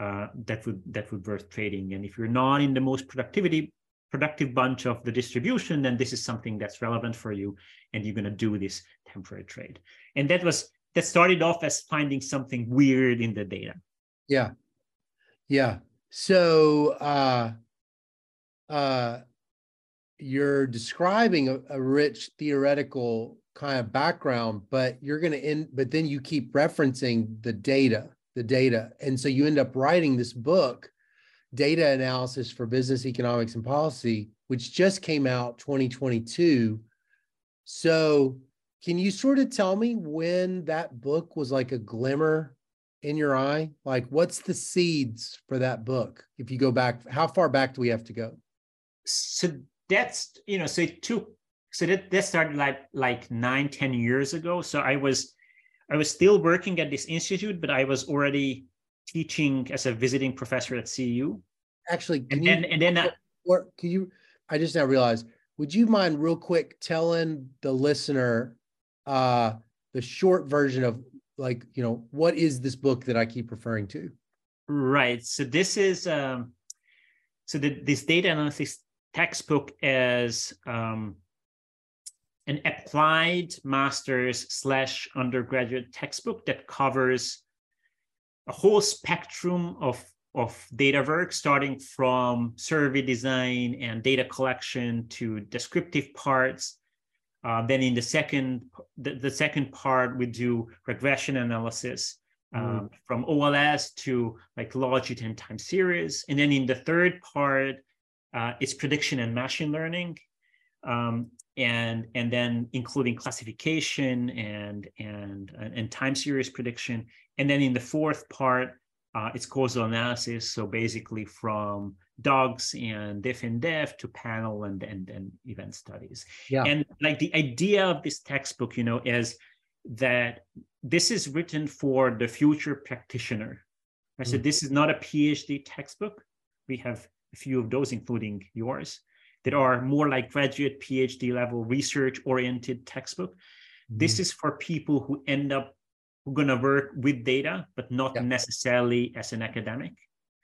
uh, that would that would worth trading. And if you're not in the most productivity productive bunch of the distribution then this is something that's relevant for you and you're going to do this temporary trade. And that was that started off as finding something weird in the data. Yeah. Yeah. So uh uh you're describing a, a rich theoretical kind of background, but you're going to end, but then you keep referencing the data, the data. And so you end up writing this book, Data Analysis for Business Economics and Policy, which just came out 2022. So can you sort of tell me when that book was like a glimmer in your eye? Like, what's the seeds for that book? If you go back, how far back do we have to go? So that's, you know, so it took so that that started like like nine ten years ago so i was i was still working at this institute but i was already teaching as a visiting professor at CEU actually and then and then or can you i just now realized would you mind real quick telling the listener uh the short version of like you know what is this book that i keep referring to? Right. So this is um so the, this data analysis textbook is um an applied master's slash undergraduate textbook that covers a whole spectrum of, of data work, starting from survey design and data collection to descriptive parts. Uh, then in the second, the, the, second part, we do regression analysis um, mm. from OLS to like logit and time series. And then in the third part, uh, it's prediction and machine learning. Um, and and then including classification and and and time series prediction. And then in the fourth part uh, it's causal analysis. So basically from dogs and diff and def to panel and and, and event studies. Yeah. And like the idea of this textbook you know is that this is written for the future practitioner. I said mm. this is not a phd textbook. We have a few of those including yours that are more like graduate PhD level research oriented textbook. Mm-hmm. This is for people who end up going to work with data, but not yeah. necessarily as an academic.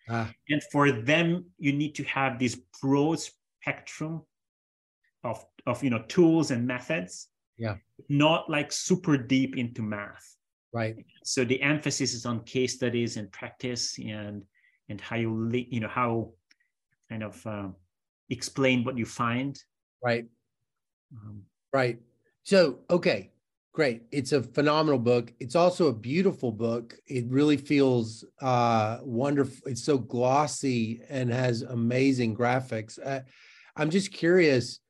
Ah. And for them, you need to have this broad spectrum of, of you know tools and methods. Yeah. Not like super deep into math. Right. So the emphasis is on case studies and practice and and how you you know how kind of um, explain what you find. Right. Um, right. So, okay, great. It's a phenomenal book. It's also a beautiful book. It really feels uh, wonderful. It's so glossy and has amazing graphics. Uh, I'm just curious.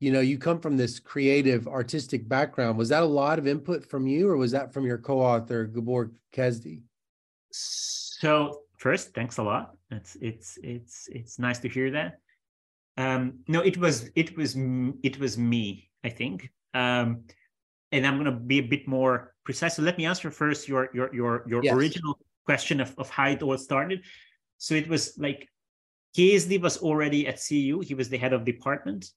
You know, you come from this creative, artistic background. Was that a lot of input from you, or was that from your co-author Gabor Kezdi? So first, thanks a lot. It's it's it's it's nice to hear that um, no, it was it was it was me, I think. Um, and I'm going to be a bit more precise. So let me answer first your your your your yes. original question of, of how it all started. So it was like Kezdi was already at CEU. He was the head of department,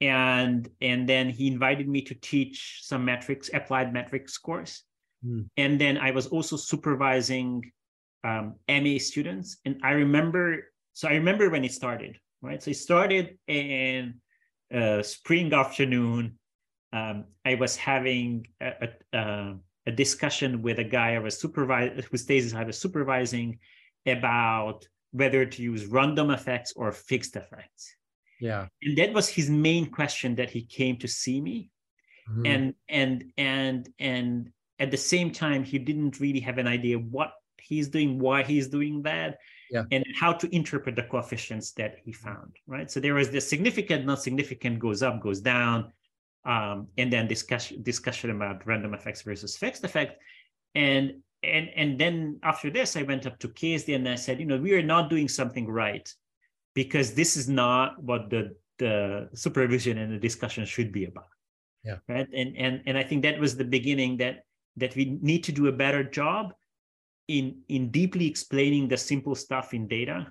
and and then he invited me to teach some metrics, applied metrics course. Mm. And then I was also supervising um, MA students. And I remember, so I remember when it started right? So it started in a spring afternoon. Um, I was having a, a, a, discussion with a guy I was supervising, whose thesis I was supervising about whether to use random effects or fixed effects. Yeah. And that was his main question that he came to see me. Mm-hmm. And and and and at the same time, he didn't really have an idea what he's doing, why he's doing that yeah. and how to interpret the coefficients that he found, right? So there was the significant, not significant goes up, goes down, um, and then discussion discussion about random effects versus fixed effect. And and and then after this, I went up to Kezdi and I said, you know, we are not doing something right because this is not what the the supervision and the discussion should be about. Yeah. Right. And and and I think that was the beginning that that we need to do a better job in in deeply explaining the simple stuff in data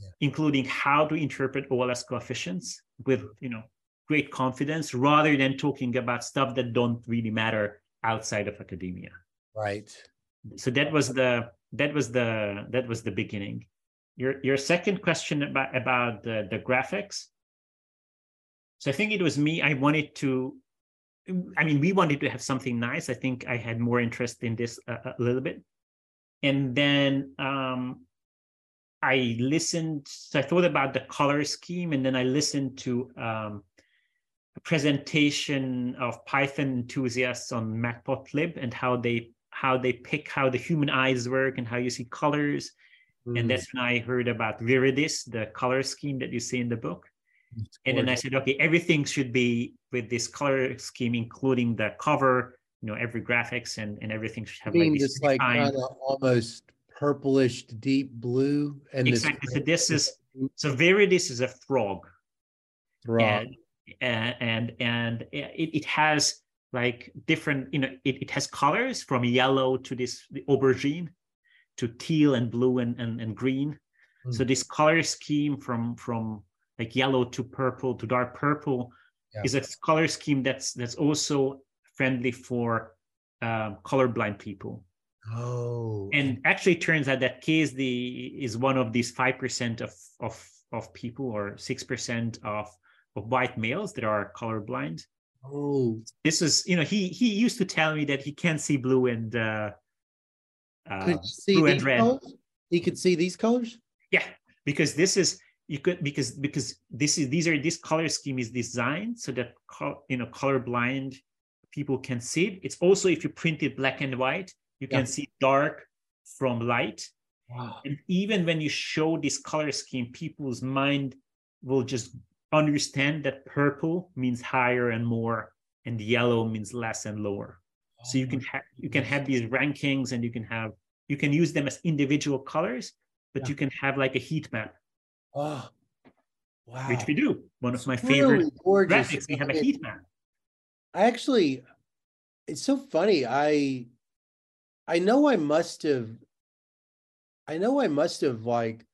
yeah. including how to interpret OLS coefficients with you know great confidence rather than talking about stuff that don't really matter outside of academia. Right. So that was the that was the that was the beginning. Your your second question about about the, the graphics. So i think it was me. I wanted to i mean we wanted to have something nice. I think i had more interest in this a, a little bit and then um, i listened so i thought about the color scheme and then i listened to um, a presentation of python enthusiasts on matplotlib and how they how they pick how the human eyes work and how you see colors. Mm. and that's when i heard about viridis the color scheme that you see in the book. And then i said okay everything should be with this color scheme including the cover you know every graphics and and everything should have like this like kind of almost purplish deep blue and exactly this, so this is so viridis is a frog frog and and and, and it, it has like different you know it, it has colors from yellow to this aubergine to teal and blue and and, and green mm. so this color scheme from from like yellow to purple to dark purple yeah. is a color scheme that's that's also friendly for um, colorblind people oh and actually turns out that Kezdi is one of these 5% of of of people or 6% of of white males that are colorblind Oh, this is you know he he used to tell me that he can't see blue and uh, uh blue and red. Colors? He could see these colors. Yeah, because this is you could because because this is these are this color scheme is designed so that you know colorblind people can see it. It's also if you print it black and white, you can see dark from light. Wow. And even when you show this color scheme, people's mind will just understand that purple means higher and more and yellow means less and lower oh, so you can have you can have these rankings and you can have you can use them as individual colors but yeah. you can have like a heat map oh wow which we do one of my favorite graphics we have a heat map i actually it's so funny i i know i must have i know i must have like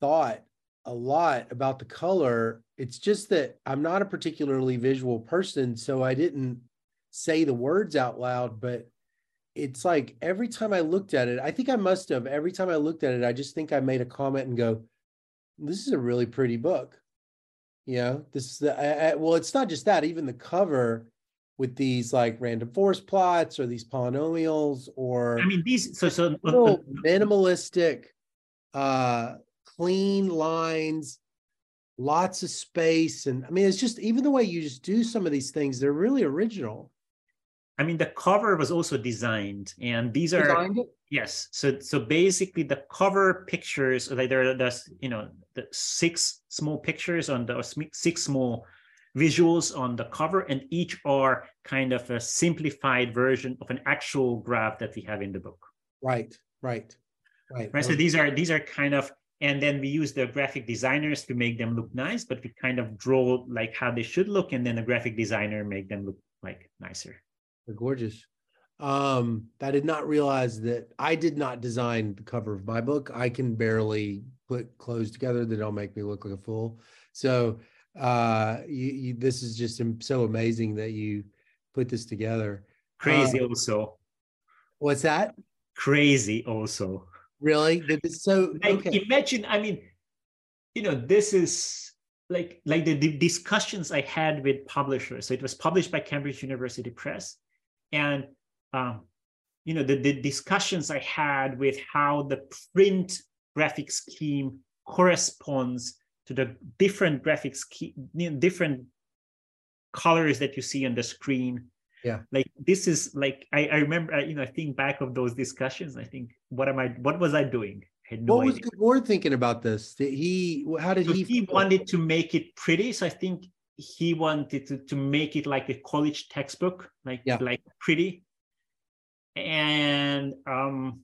thought a lot about the color. It's just that I'm not a particularly visual person, so I didn't say the words out loud, but it's like every time I looked at it, I think I must have. Every time I looked at it, I just think I made a comment and go, "This is a really pretty book." You know, this is the I, I, well. It's not just that. Even the cover with these like random forest plots or these polynomials or I mean these so so little minimalistic uh clean lines, lots of space. And I mean, it's just even the way you just do some of these things, they're really original. I mean, the cover was also designed, and these are yes. So so basically, the cover pictures like there are the you know the six small pictures on the six small visuals on the cover, and each are kind of a simplified version of an actual graph that we have in the book. Right, right, right. Right. So these are these are kind of and then we use the graphic designers to make them look nice but we kind of draw like how they should look and then the graphic designer make them look like nicer they're gorgeous um i did not realize that i did not design the cover of my book i can barely put clothes together that don't make me look like a fool so uh you, you, this is just so amazing that you put this together crazy um, also what's that crazy also Really? So like okay. imagine, I mean, you know, this is like like the, the discussions I had with publishers. So it was published by Cambridge University Press. And um, you know, the, the discussions I had with how the print graphic scheme corresponds to the different graphics, different colors that you see on the screen. Yeah. Like this is like i, I remember you know i think back of those discussions i think what am i what was i doing? I had no what idea. was Gabor thinking about this? Did he how did so he he wanted to make it pretty so i think he wanted to, to make it like a college textbook like yeah. like pretty and um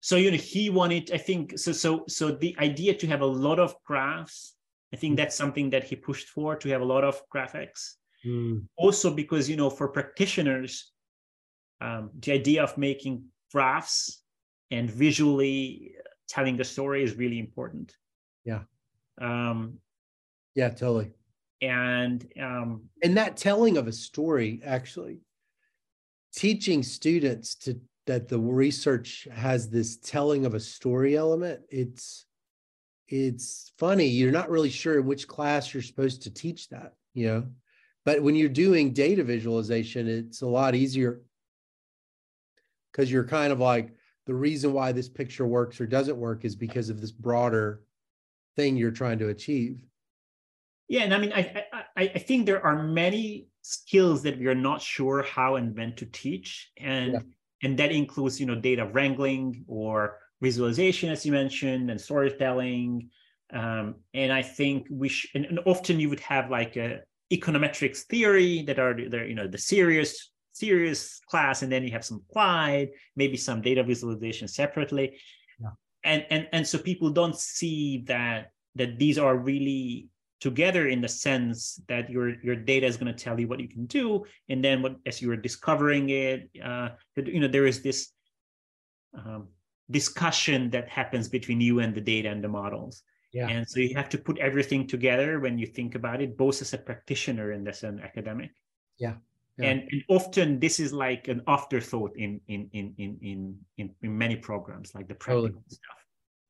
so you know he wanted i think so so so the idea to have a lot of graphs i think mm-hmm. that's something that he pushed for to have a lot of graphics Mm. Also, because you know, for practitioners, um, the idea of making graphs and visually telling the story is really important. Yeah. Um, yeah, totally. And um, and that telling of a story actually teaching students to that the research has this telling of a story element it's it's funny. You're not really sure in which class you're supposed to teach that you know? But when you're doing data visualization it's a lot easier. Because you're kind of like the reason why this picture works or doesn't work is because of this broader thing you're trying to achieve. Yeah and i mean i i, I think there are many skills that we are not sure how and when to teach and yeah. and that includes you know data wrangling or visualization as you mentioned and storytelling um, and i think we sh- and, and, often you would have like a econometrics theory that are there you know the serious serious class and then you have some applied maybe some data visualization separately yeah. and and and so people don't see that that these are really together in the sense that your your data is going to tell you what you can do and then what as you are discovering it uh, you know there is this um, discussion that happens between you and the data and the models yeah. and so you have to put everything together when you think about it both as a practitioner and as an academic yeah, yeah. And, and, often this is like an afterthought in in in in in in, in many programs like the practical totally. stuff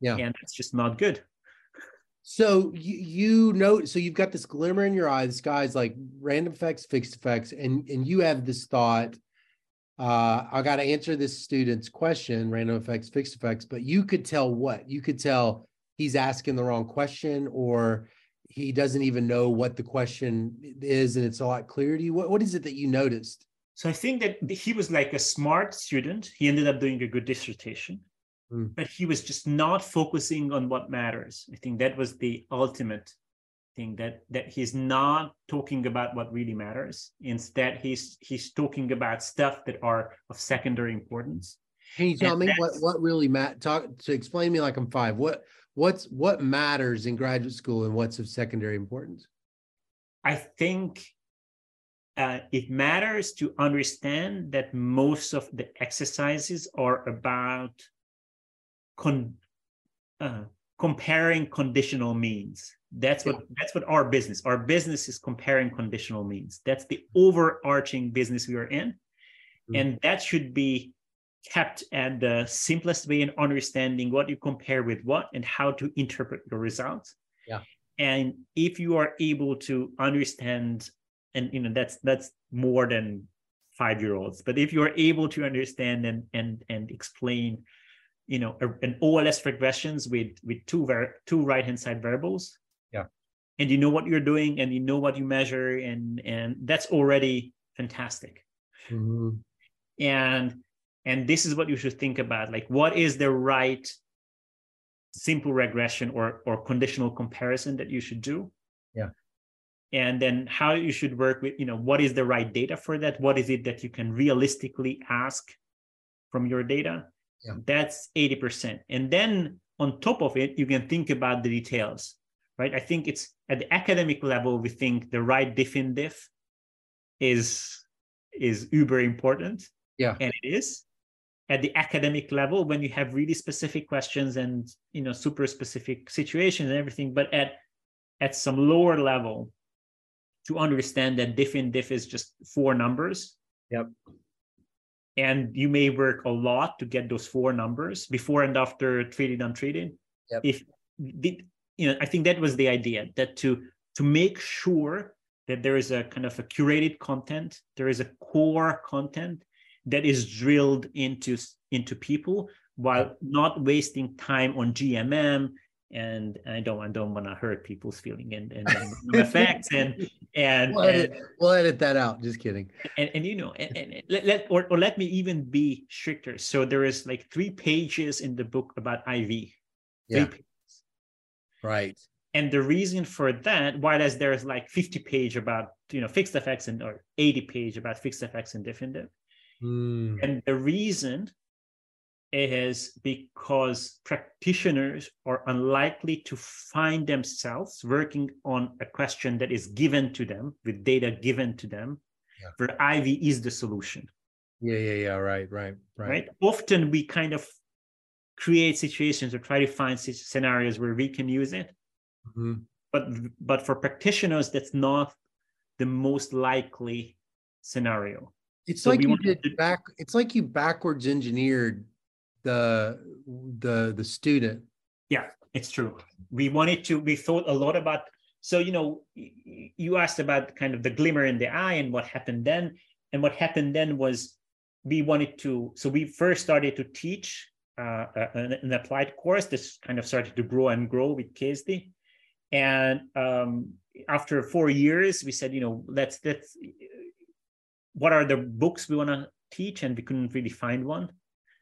yeah and it's just not good so you, you know, so you've got this glimmer in your eye. This guy's like random effects, fixed effects, and and you have this thought. Uh, I got to answer this student's question, random effects, fixed effects. But you could tell what you could tell he's asking the wrong question, or he doesn't even know what the question is, and it's a lot clearer to you. What what is it that you noticed? So I think that he was like a smart student. He ended up doing a good dissertation mm. but he was just not focusing on what matters. I think that was the ultimate thing that that he's not talking about what really matters. Instead he's he's talking about stuff that are of secondary importance. Can you tell and me what what really matt talk to explain me like i'm five. What what's what matters in graduate school and what's of secondary importance? I think uh, it matters to understand that most of the exercises are about con, uh, comparing conditional means. That's what that's what our business. Our business is comparing conditional means. That's the overarching business we are in, mm-hmm. and that should be kept at the simplest way in understanding what you compare with what and how to interpret your results. Yeah. And if you are able to understand, and you know that's that's more than five year olds, but if you are able to understand and and and explain you know a, an OLS regressions with with two ver- two right hand side variables. Yeah. And you know what you're doing, and you know what you measure, and and that's already fantastic. Mm-hmm. And and this is what you should think about: like what is the right simple regression or or conditional comparison that you should do? Yeah. And then how you should work with you know what is the right data for that? What is it that you can realistically ask from your data? Yeah. That's 80%. And then on top of it, you can think about the details, right? I think it's at the academic level, we think the right diff in diff is is uber important. Yeah. And it is. At the academic level, when you have really specific questions and you know super specific situations and everything, but at at some lower level, to understand that diff in diff is just four numbers. Yep and you may work a lot to get those four numbers before and after treated untreated yep. if the, you know i think that was the idea that to to make sure that there is a kind of a curated content there is a core content that is drilled into into people while not wasting time on gmm and I don't I don't want to hurt people's feeling and and, and effects and and we'll edit, and, we'll edit that out. Just kidding. And and you know and, and let, let or, or let me even be stricter. So there is like three pages in the book about IV. Yeah. Right. And the reason for that, while as there's like 50 page about you know fixed effects and or 80 page about fixed effects and definitive. Mm. And the reason is because practitioners are unlikely to find themselves working on a question that is given to them with data given to them, yeah. where IV is the solution. Yeah, yeah, yeah. Right, right, right. Right. Often we kind of create situations or try to find scenarios where we can use it. Mm-hmm. But but for practitioners, that's not the most likely scenario. It's so like you did to... back. It's like you backwards engineered the the the student. Yeah, it's true. We wanted to. We thought a lot about. So you know, you asked about kind of the glimmer in the eye and what happened then. And what happened then was we wanted to. So we first started to teach uh, an, an, applied course. This kind of started to grow and grow with Kezdi. And um, after four years, we said, you know, let's let's what are the books we want to teach, and we couldn't really find one.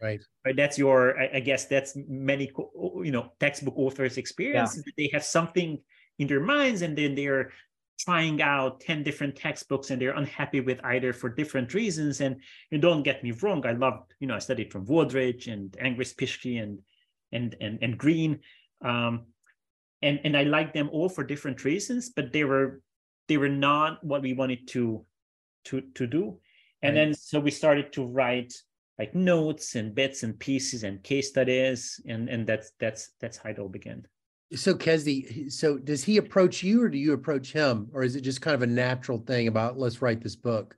Right. Right. That's your, I, I guess, that's many, you know, textbook authors' experience. Yeah. They have something in their minds, and then they're trying out 10 different textbooks and they're unhappy with either for different reasons and you don't get me wrong i loved you know i studied from Wooldridge and Angrist Pischke and and and, and Greene um, and and I liked them all for different reasons, but they were they were not what we wanted to to to do. And right. then so we started to write like notes and bits and pieces and case studies, and and that's that's that's how it all began. So Kezdi, so does he approach you or do you approach him, or is it just kind of a natural thing about let's write this book?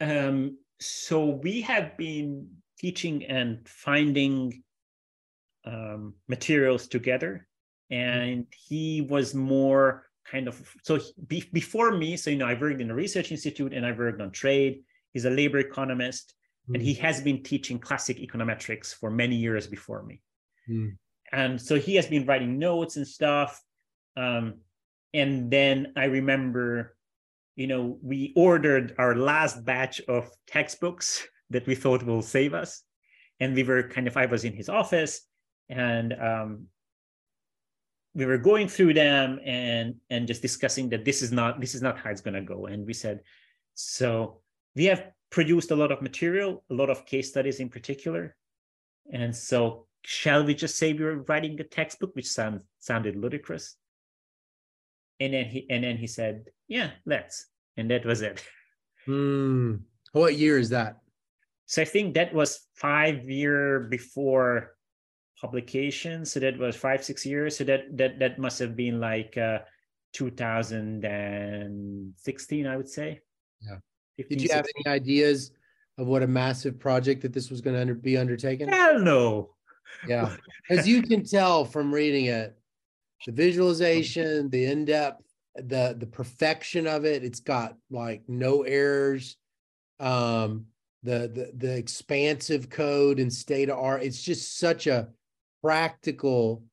Um, so we have been teaching and finding um, materials together and he was more kind of so be, before me so you know i worked in a research institute and i worked on trade he's a labor economist mm. and he mm. has been teaching classic econometrics for many years before me mm. and so he has been writing notes and stuff um, and then i remember you know we ordered our last batch of textbooks that we thought will save us and we were kind of i was in his office and um, we were going through them and and just discussing that this is not this is not how it's going to go and we said so we have produced a lot of material a lot of case studies in particular and so shall we just say we were writing a textbook which sounds sounded ludicrous and then he and then he said yeah let's and that was it hmm. what year is that so i think that was five year before publication. So that was five, six years. So that that that must have been like uh, 2016, I would say. Yeah. 15, Did you 16. have any ideas of what a massive project that this was going to be undertaken? Hell no. Yeah, as you can tell from reading it, the visualization, the in depth, the the perfection of it. It's got like no errors. Um, the the the expansive code and state of art. It's just such a practical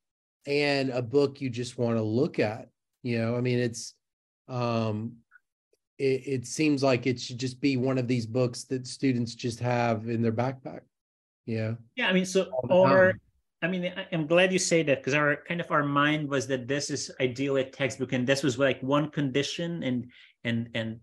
and a book you just want to look at you know i mean it's um it, it seems like it should just be one of these books that students just have in their backpack yeah yeah i mean so or i mean i'm glad you say that because our kind of our mind was that this is ideally a textbook and this was like one condition and and and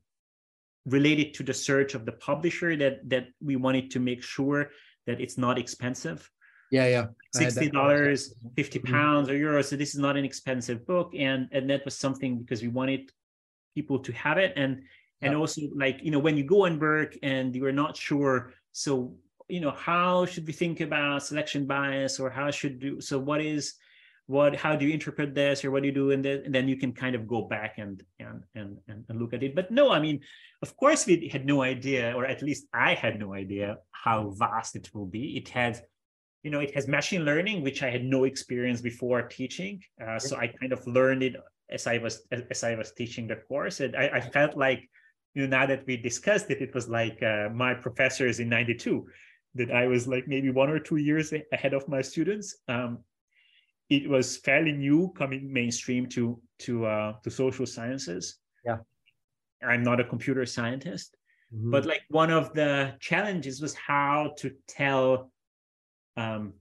related to the search of the publisher that that we wanted to make sure that it's not expensive yeah, yeah. Sixty dollars, fifty mm-hmm. pounds or euros. So this is not an expensive book, and and that was something because we wanted people to have it, and and yeah. also like you know when you go and work and you are not sure, so you know how should we think about selection bias or how should do so what is what how do you interpret this or what do you do and then, and then you can kind of go back and, and and and look at it but no i mean of course we had no idea or at least i had no idea how vast it will be it has you know, it has machine learning, which I had no experience before teaching. Uh, so I kind of learned it as I was as I was teaching the course, and I, I felt like, you know, now that we discussed it, it was like uh, my professors in '92, that I was like maybe one or two years ahead of my students. Um, it was fairly new coming mainstream to to uh, to social sciences. Yeah, I'm not a computer scientist, mm-hmm. but like one of the challenges was how to tell um,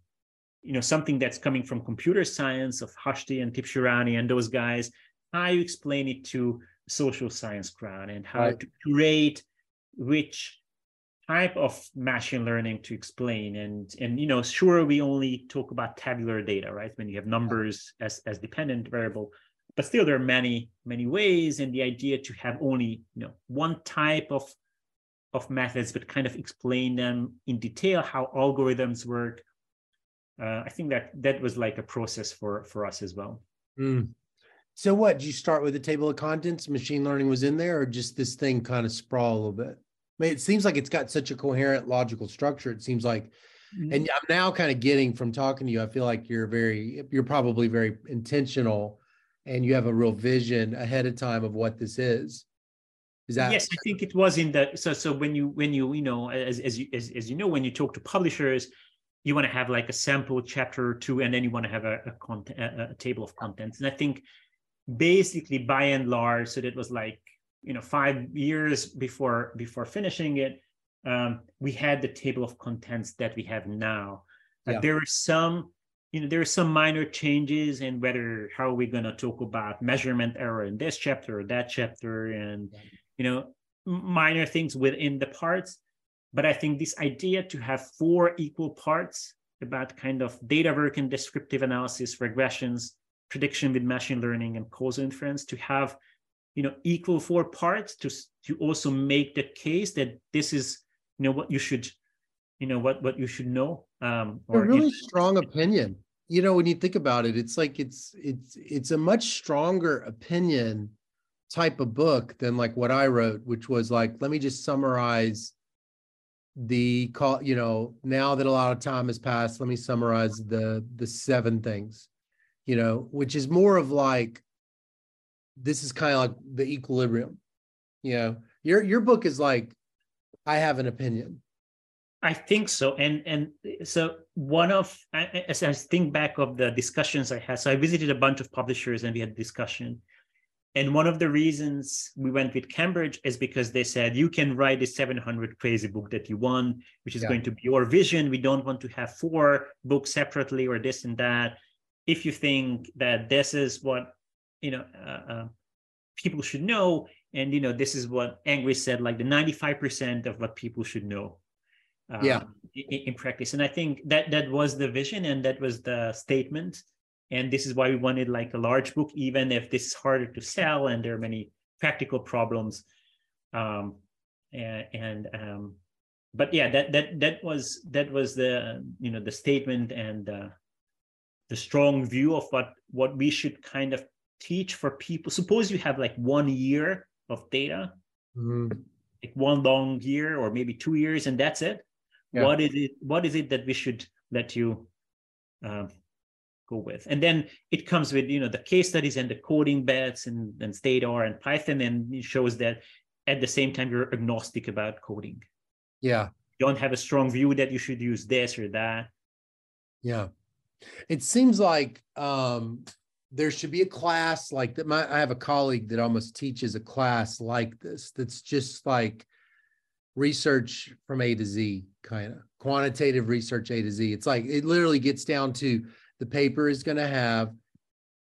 you know something that's coming from computer science of Hastie and Tibshirani and those guys, how you explain it to social science crowd and how right. to curate which type of machine learning to explain and and you know sure we only talk about tabular data right when you have numbers as as dependent variable but still there are many many ways and the idea to have only you know one type of of methods, but kind of explain them in detail how algorithms work. Uh, I think that that was like a process for for us as well. Mm. So what? Did you start with a table of contents? Machine learning was in there, or just this thing kind of sprawl a little bit? I mean, it seems like it's got such a coherent logical structure. It seems like, mm-hmm. and I'm now kind of getting from talking to you. I feel like you're very, you're probably very intentional, and you have a real vision ahead of time of what this is. Is that yes? I think it was in that so so when you when you you know as as you as, as you know when you talk to publishers, you want to have like a sample chapter or two, and then you want to have a a, content, a, a table of contents. And I think basically by and large, so that was like you know five years before before finishing it, um, we had the table of contents that we have now. Yeah. there are some you know there are some minor changes in whether how are we going to talk about measurement error in this chapter or that chapter and you know minor things within the parts but i think this idea to have four equal parts about kind of data work and descriptive analysis regressions prediction with machine learning and causal inference to have you know equal four parts to to also make the case that this is you know what you should you know what what you should know um or a really know, strong opinion. You know when you think about it it's like it's it's it's a much stronger opinion type of book than like what I wrote, which was like, let me just summarize the call, you know, now that a lot of time has passed, let me summarize the the seven things, you know, which is more of like this is kind of like the equilibrium. You know, your your book is like, I have an opinion. I think so. And and so one of as I think back of the discussions I had, so I visited a bunch of publishers and we had discussion and one of the reasons we went with Cambridge is because they said you can write the 700 crazy book that you want, which is yeah. going to be your vision. We don't want to have four books separately or this and that. If you think that this is what you know uh, uh, people should know, and you know this is what Angrist said, like the 95% of what people should know. Um, yeah. In, in practice, and I think that that was the vision and that was the statement and this is why we wanted like a large book even if this is harder to sell and there are many practical problems um, and, and um, but yeah that that that was that was the you know the statement and uh, the strong view of what what we should kind of teach for people suppose you have like one year of data mm-hmm. like one long year or maybe two years and that's it yeah. what is it what is it that we should let you uh, go with. And then it comes with, you know, the case studies and the coding bets and, and stata and Python, and it shows that at the same time you're agnostic about coding. Yeah. You don't have a strong view that you should use this or that. Yeah. It seems like um there should be a class like that. My I have a colleague that almost teaches a class like this that's just like research from A to Z, kind of quantitative research A to Z. It's like it literally gets down to the paper is going to have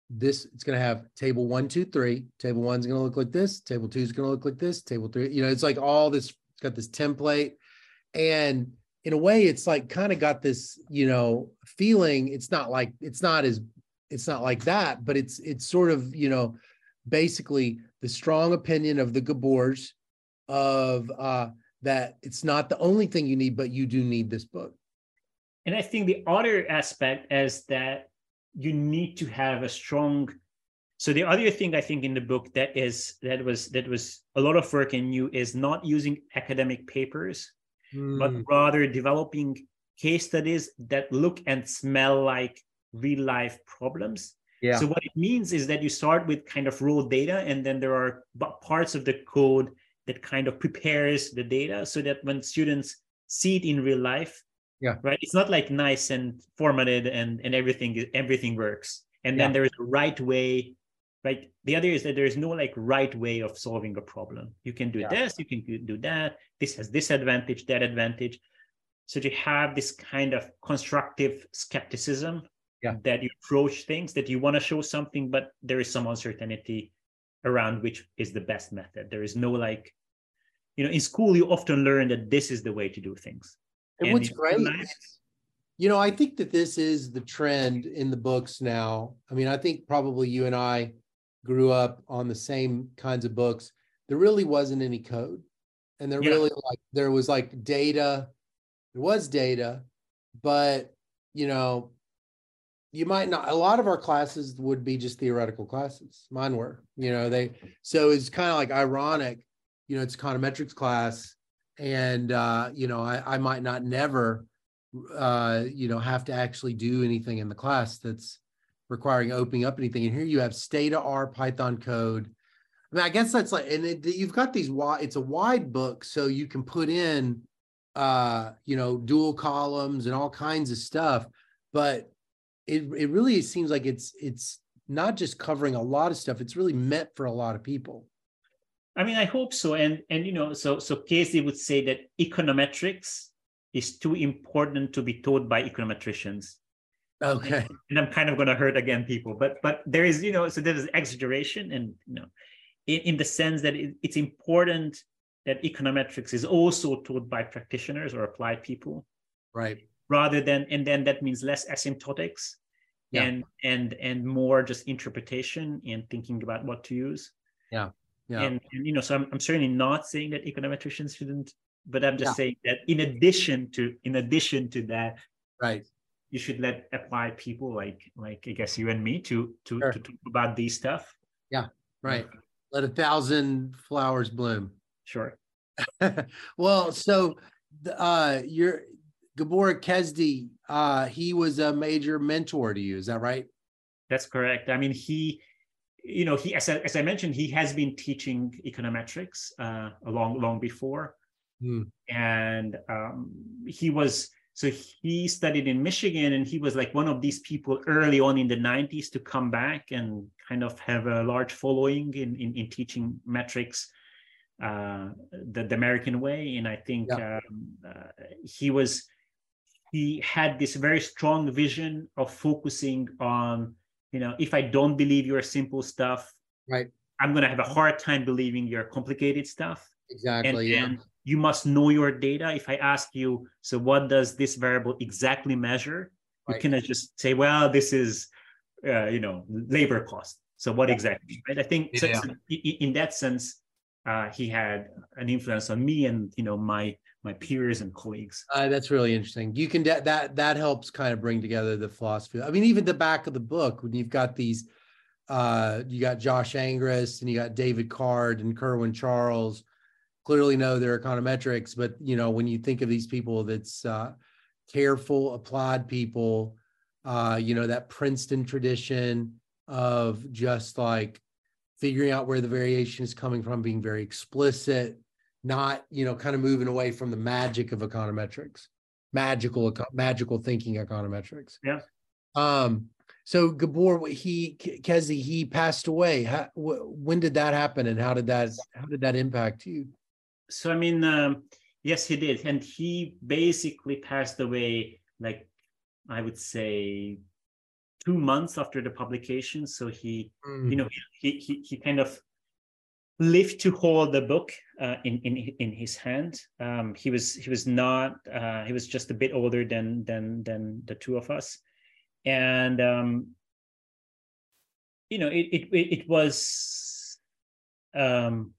this it's going to have table one two three. Table one's going to look like this. Table two is going to look like this. Table three you know it's like all this it's got this template. And in a way it's like kind of got this you know feeling. It's not like it's not as it's not like that but it's it's sort of you know basically the strong opinion of the gabors of uh that it's not the only thing you need but you do need this book and I think the other aspect is that you need to have a strong. So the other thing I think in the book that is that was that was a lot of work in you is not using academic papers, mm. but hmm. rather developing case studies that look and smell like real life problems. Yeah. So what it means is that you start with kind of raw data, and then there are parts of the code that kind of prepares the data so that when students see it in real life, yeah. Right? It's not like nice and formatted and and everything everything works. And then yeah. there's a right way right? The other is that there's no like right way of solving a problem. You can do yeah. this you can do that this has this advantage that advantage. So to have this kind of constructive skepticism yeah. that you approach things that you want to show something but there is some uncertainty around which is the best method. There is no like you know in school you often learn that this is the way to do things and, what's great, you know, I think that this is the trend in the books now. I mean, I think probably you and I grew up on the same kinds of books. There really wasn't any code. and they're Yeah. really like there was like data, there was data, but you know, you might not. A lot of our classes would be just theoretical classes. Mine were, you know, they. So it's kind of like ironic, you know, it's econometrics class, and uh, you know, I I might not never, uh, you know, have to actually do anything in the class that's requiring opening up anything. And here you have Stata R Python code. I mean, I guess that's like, and it, you've got these wide. It's a wide book, so you can put in, uh, you know, dual columns and all kinds of stuff. But it it really seems like it's it's not just covering a lot of stuff. It's really meant for a lot of people. I mean, I hope so. And and you know, so so Kezdi would say that econometrics is too important to be taught by econometricians. Okay. And I'm kind of going to hurt again people, but but there is you know, so there is exaggeration, and you know, in, in the sense that it, it's important that econometrics is also taught by practitioners or applied people, Right. rather than and then that means less asymptotics. Yeah. And and and more just interpretation and thinking about what to use. Yeah. And, and you know, so I'm, I'm certainly not saying that econometricians shouldn't, but I'm just Yeah. saying that in addition to in addition to that, right. you should let apply people like like I guess you and me to to, Sure. to talk about these stuff. Yeah, right. Let a thousand flowers bloom. Sure. well, so uh your Gabor Kezdi, uh, he was a major mentor to you, is that right? That's correct. I mean, he, you know, he as I, as I mentioned, he has been teaching econometrics uh, long long before, Hmm. and um, he was so he studied in Michigan, and he was like one of these people early on in the '90s to come back and kind of have a large following in in, in teaching metrics uh, the, the American way, and I think um, uh, he was he had this very strong vision of focusing on you know if i don't believe your simple stuff Right. i'm going to have a hard time believing your complicated stuff and, Exactly. yeah. and you must know your data if i ask you so what does this variable exactly measure you Right. cannot just say well this is uh, you know labor cost so what exactly right i think Yeah. so i- in that sense uh, he had an influence on me and you know my my peers and colleagues Uh, that's really interesting. You can that that that helps kind of bring together the philosophy. I mean, even the back of the book when you've got these, uh, you got Josh Angrist and you got David Card and Kerwin Charles. Clearly know their econometrics, but you know when you think of these people, that's uh, careful, applied people. Uh, you know that Princeton tradition of just like figuring out where the variation is coming from, being very explicit, not you know kind of moving away from the magic of econometrics magical magical thinking econometrics. Yeah. um so gabor he Kezdi he passed away. How, when did that happen and how did that how did that impact you? So i mean um, yes he did. And he basically passed away like i would say two months after the publication. So he you know he he, he kind of lived to hold the book uh, in in in his hand. Um, he was he was not uh, he was just a bit older than than than the two of us. And um, you know it it it was um,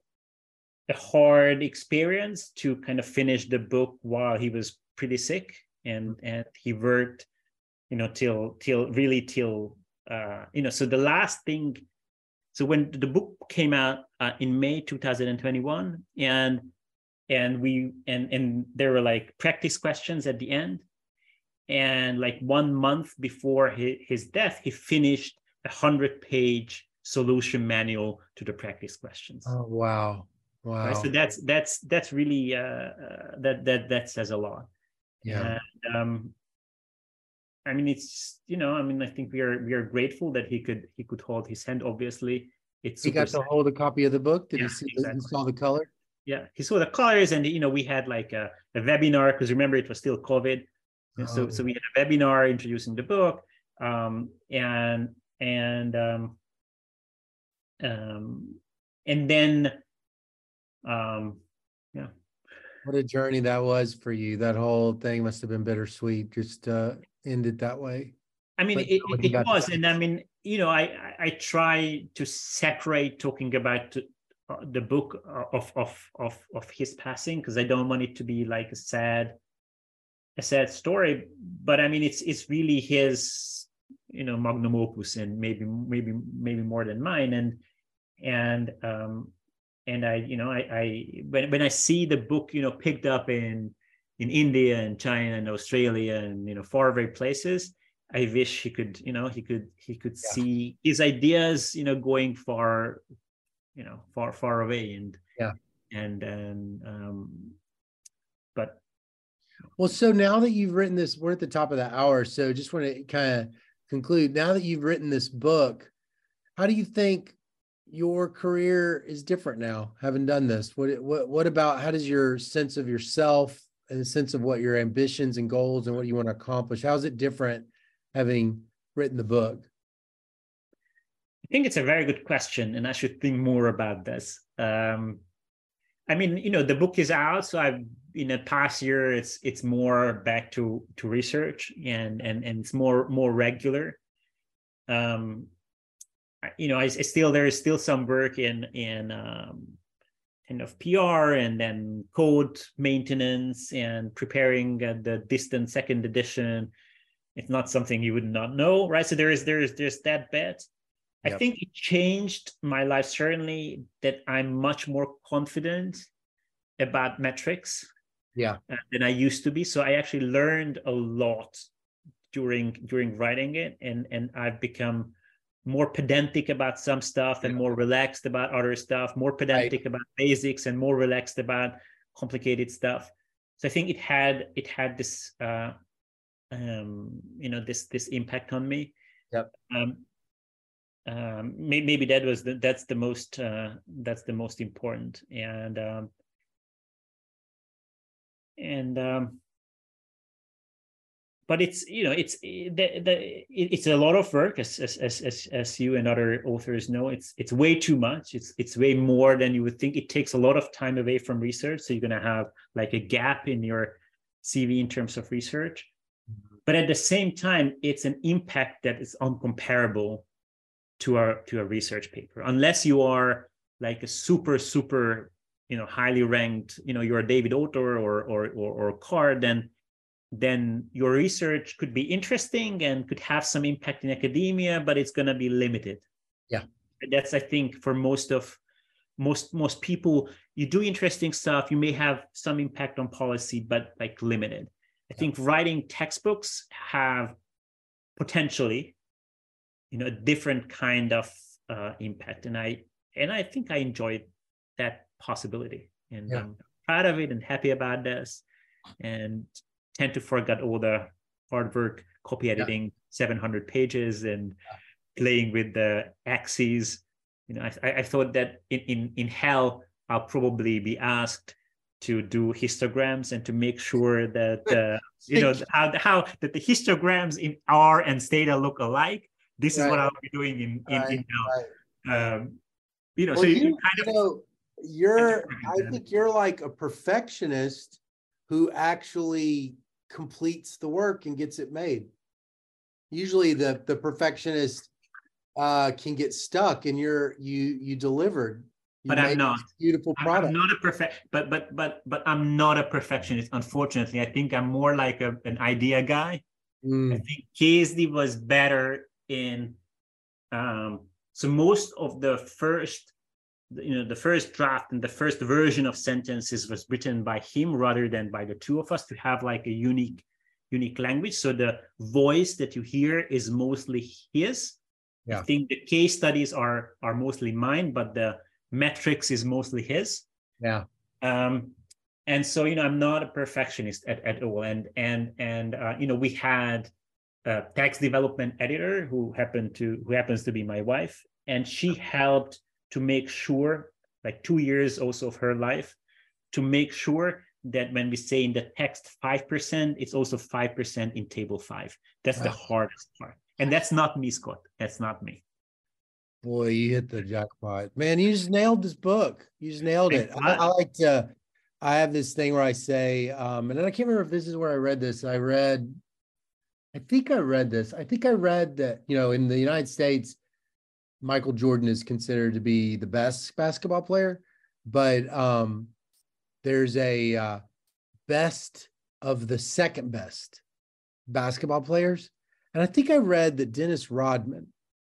a hard experience to kind of finish the book while he was pretty sick. And and he worked you know till till really till uh you know so the last thing so when the book came out uh, in may 2021 and and we and and there were like practice questions at the end. And like one month before his, his death he finished a hundred page solution manual to the practice questions. Oh wow. Wow. Right? so that's that's that's really uh, uh that that that says a lot. Yeah. And, um i mean it's you know i mean i think we are we are grateful that he could he could hold his hand obviously it's he got to hold a copy of the book? Did Yeah, he see the, exactly. he saw the color? Yeah he saw the colors and you know we had like a, a webinar because remember it was still covid. And so so Oh. we had a webinar introducing the book um and and um um and then um yeah. what a journey that was for you. That whole thing must have been bittersweet just uh end it that way. I mean, But it, it, it was, and I mean, you know, I I- try to separate talking about uh, the book of of of of his passing because I don't want it to be like a sad a sad story. But I mean, it's it's really his you know magnum opus and maybe maybe maybe more than mine and and um and I you know I I when when I see the book you know picked up in in India and China and Australia and you know far away places I wish he could, you know, he could he could yeah. see his ideas, you know, going far, you know, far far away, and yeah, and and um, but well, so now that you've written this, we're at the top of the hour, so just want to kind of conclude. Now that you've written this book, how do you think your career is different now, having done this? What what what about how does your sense of yourself and the sense of what your ambitions and goals and what you want to accomplish, how is it different? Having written the book? I think it's a very good question, and I should think more about this. Um, I mean, you know, the book is out, so I've in the past year, it's it's more back to to research and and and it's more more regular. Um, you know, I, I still there is still some work in in um, kind of PR and then code maintenance and preparing uh, the distant second edition it's not something you would not know right? So there is there is there's that bit yep. i think it changed my life certainly that i'm much more confident about metrics yeah. uh, than i used to be. So i actually learned a lot during during writing it and and i've become more pedantic about some stuff and more relaxed about other stuff more pedantic right. about basics and more relaxed about complicated stuff. So i think it had it had this uh, um, you know this this impact on me. Yep. Um, um, maybe, maybe that was the, that's the most uh, that's the most important. And um, and um, but it's you know it's the, the it's a lot of work as, as as as you and other authors know. It's it's way too much. It's it's way more than you would think. It takes a lot of time away from research. So you're going to have like a gap in your cv in terms of research but at the same time it's an impact that is uncomparable to our to a research paper. Unless you are like a super super you know highly ranked you know you're a david autor or or or, or card then then your research could be interesting and could have some impact in academia but it's going to be limited. Yeah. That's i think for most of most most people you do interesting stuff you may have some impact on policy but like limited I think writing textbooks have potentially, you know, a different kind of uh, impact, and I and I think I enjoyed that possibility, and yeah. I'm proud of it and happy about this, and tend to forget all the hard work, copy editing, yeah. 700 pages, and playing with the axes. You know, I, I thought that in, in in hell I'll probably be asked to do histograms and to make sure that uh, you know how, how that the histograms in R and Stata look alike. This right. is what I'll be doing in in, right. in right. Um, you know, well, so you, you kind of know, you're I think you're like a perfectionist who actually completes the work and gets it made. Usually the the perfectionist uh, can get stuck and you're you you delivered but I'm not beautiful product. I'm not a perfect, but but but but I'm not a perfectionist. Unfortunately, I think I'm more like a, an idea guy. Mm. I think Kezdi was better in. Um, so most of the first, you know, the first draft and the first version of sentences was written by him rather than by the two of us to have like a unique, unique language. So the voice that you hear is mostly his. Yeah. I think the case studies are are mostly mine, but the metrics is mostly his. Yeah. Um, and so you know, I'm not a perfectionist at, at all. And and and uh, you know, we had a text development editor who happened to who happens to be my wife, and she helped to make sure, like two years also of her life, to make sure that when we say in the text 5%, it's also 5% in table five. That's the hardest part. And that's not me, Scott. That's not me. Boy, you hit the jackpot, man! You just nailed this book. You just nailed it. I, I like to. I have this thing where I say, um, and I can't remember if this is where I read this. I read, I think I read this. I think I read that you know in the United States, Michael Jordan is considered to be the best basketball player, but um, there's a uh, best of the second best basketball players. And I think I read that Dennis Rodman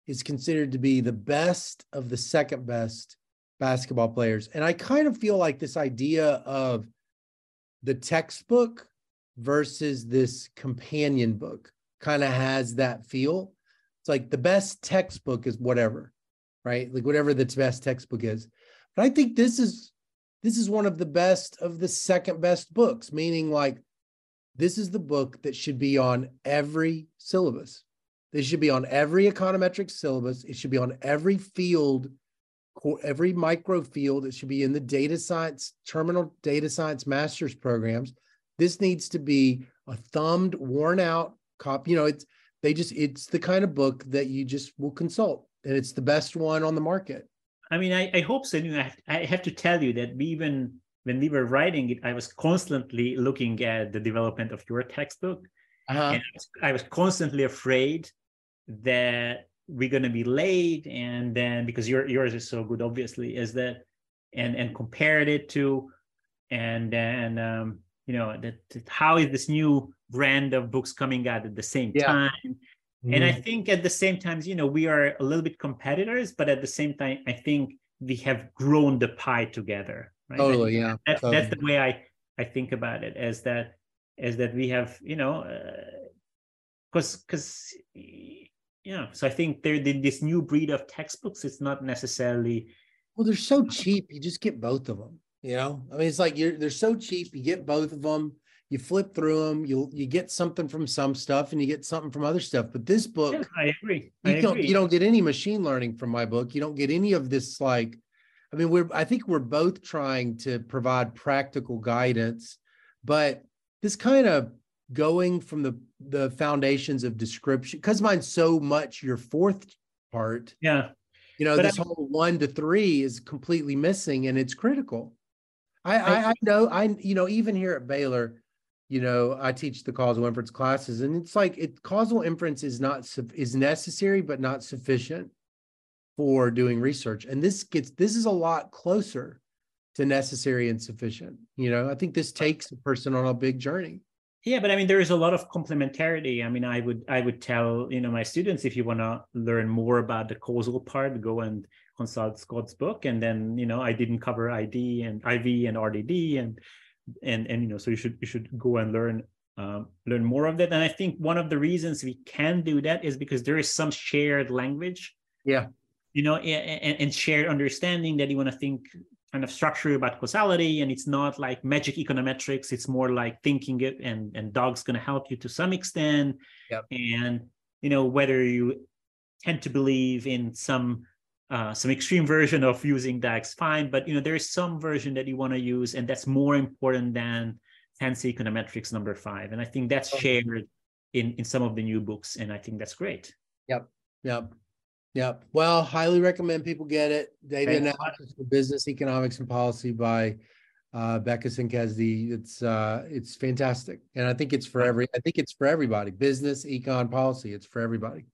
is considered to be the best of the second best basketball players. And I kind of feel like this idea of the textbook versus this companion book kind of has that feel. It's like the best textbook is whatever, right? Like whatever the best textbook is. But I think this is this is one of the best of the second best books, meaning like this is the book that should be on every syllabus. This should be on every econometric syllabus. It should be on every field, every micro field. It should be in the data science, terminal data science master's programs. This needs to be a thumbed, worn out copy. You know, it's they just it's the kind of book that you just will consult, and it's the best one on the market. I mean, I, I hope so. I have to tell you that we even when we were writing it, I was constantly looking at the development of your textbook. Uh-huh. And I was, I was constantly afraid that we're going to be late. And then because your, yours is so good, obviously, is that, and, and compared it to, and then, um, you know, that, that how is this new brand of books coming out at the same yeah. time? Mm-hmm. And I mm-hmm. think at the same time, you know, we are a little bit competitors, but at the same time, I think we have grown the pie together. Right? Totally, yeah. That's totally. that's the way I I think about it. As that as that we have, you know, because uh, because know, so I think there this new breed of textbooks. It's not necessarily. Well, they're so cheap. You just get both of them. You know, I mean, it's like you're they're so cheap. You get both of them you flip through them you you get something from some stuff and you get something from other stuff but this book yeah, i agree I you don't agree. you don't get any machine learning from my book you don't get any of this like i mean we're i think we're both trying to provide practical guidance but this kind of going from the the foundations of description because mine's so much your fourth part. Yeah. You know but this I, whole one to three is completely missing and it's critical. I, I, I know I you know even here at Baylor, you know i teach the causal inference classes and it's like it causal inference is not is necessary but not sufficient for doing research. And this gets this is a lot closer to necessary and sufficient. You know i think this takes a person on a big journey yeah but i mean there is a lot of complementarity. I mean i would i would tell you know my students if you want to learn more about the causal part go and consult scott's book. And then you know i didn't cover id and iv and rdd and and and you know so you should you should go and learn um, learn more of that. And i think one of the reasons we can do that is because there is some shared language. Yeah. You know and, and shared understanding that you want to think kind of structure about causality and it's not like magic econometrics it's more like thinking it and and DAGs going to help you to some extent yep. and you know whether you tend to believe in some uh, some extreme version of using DAGs, fine. But you know, there is some version that you want to use, and that's more important than fancy econometrics number five. And I think that's shared in in some of the new books, and I think that's great. Yep. Yep. Yep. Well, highly recommend people get it. Data Thanks analysis for business, economics, and policy by uh, Bekes and Kezdi. It's uh, it's fantastic, and I think it's for every. I think it's for everybody. Business, econ, policy. It's for everybody.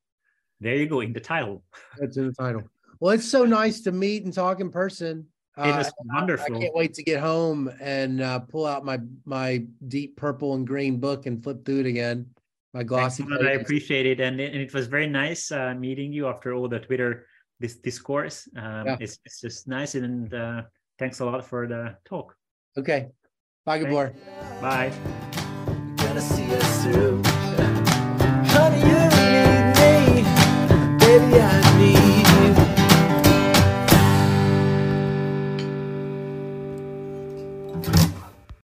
There you go in the title. That's in the title. Well, it's so nice to meet and talk in person. It was uh, wonderful. I, can't wait to get home and uh, pull out my my deep purple and green book and flip through it again my glossy. Thanks, I appreciate it, and and it was very nice uh, meeting you after all the Twitter this discourse. Um, yeah. it's, it's just nice, and uh, thanks a lot for the talk. Okay, bye, Gabor. Bye. Gonna see us through. Honey, you need me, baby, I need.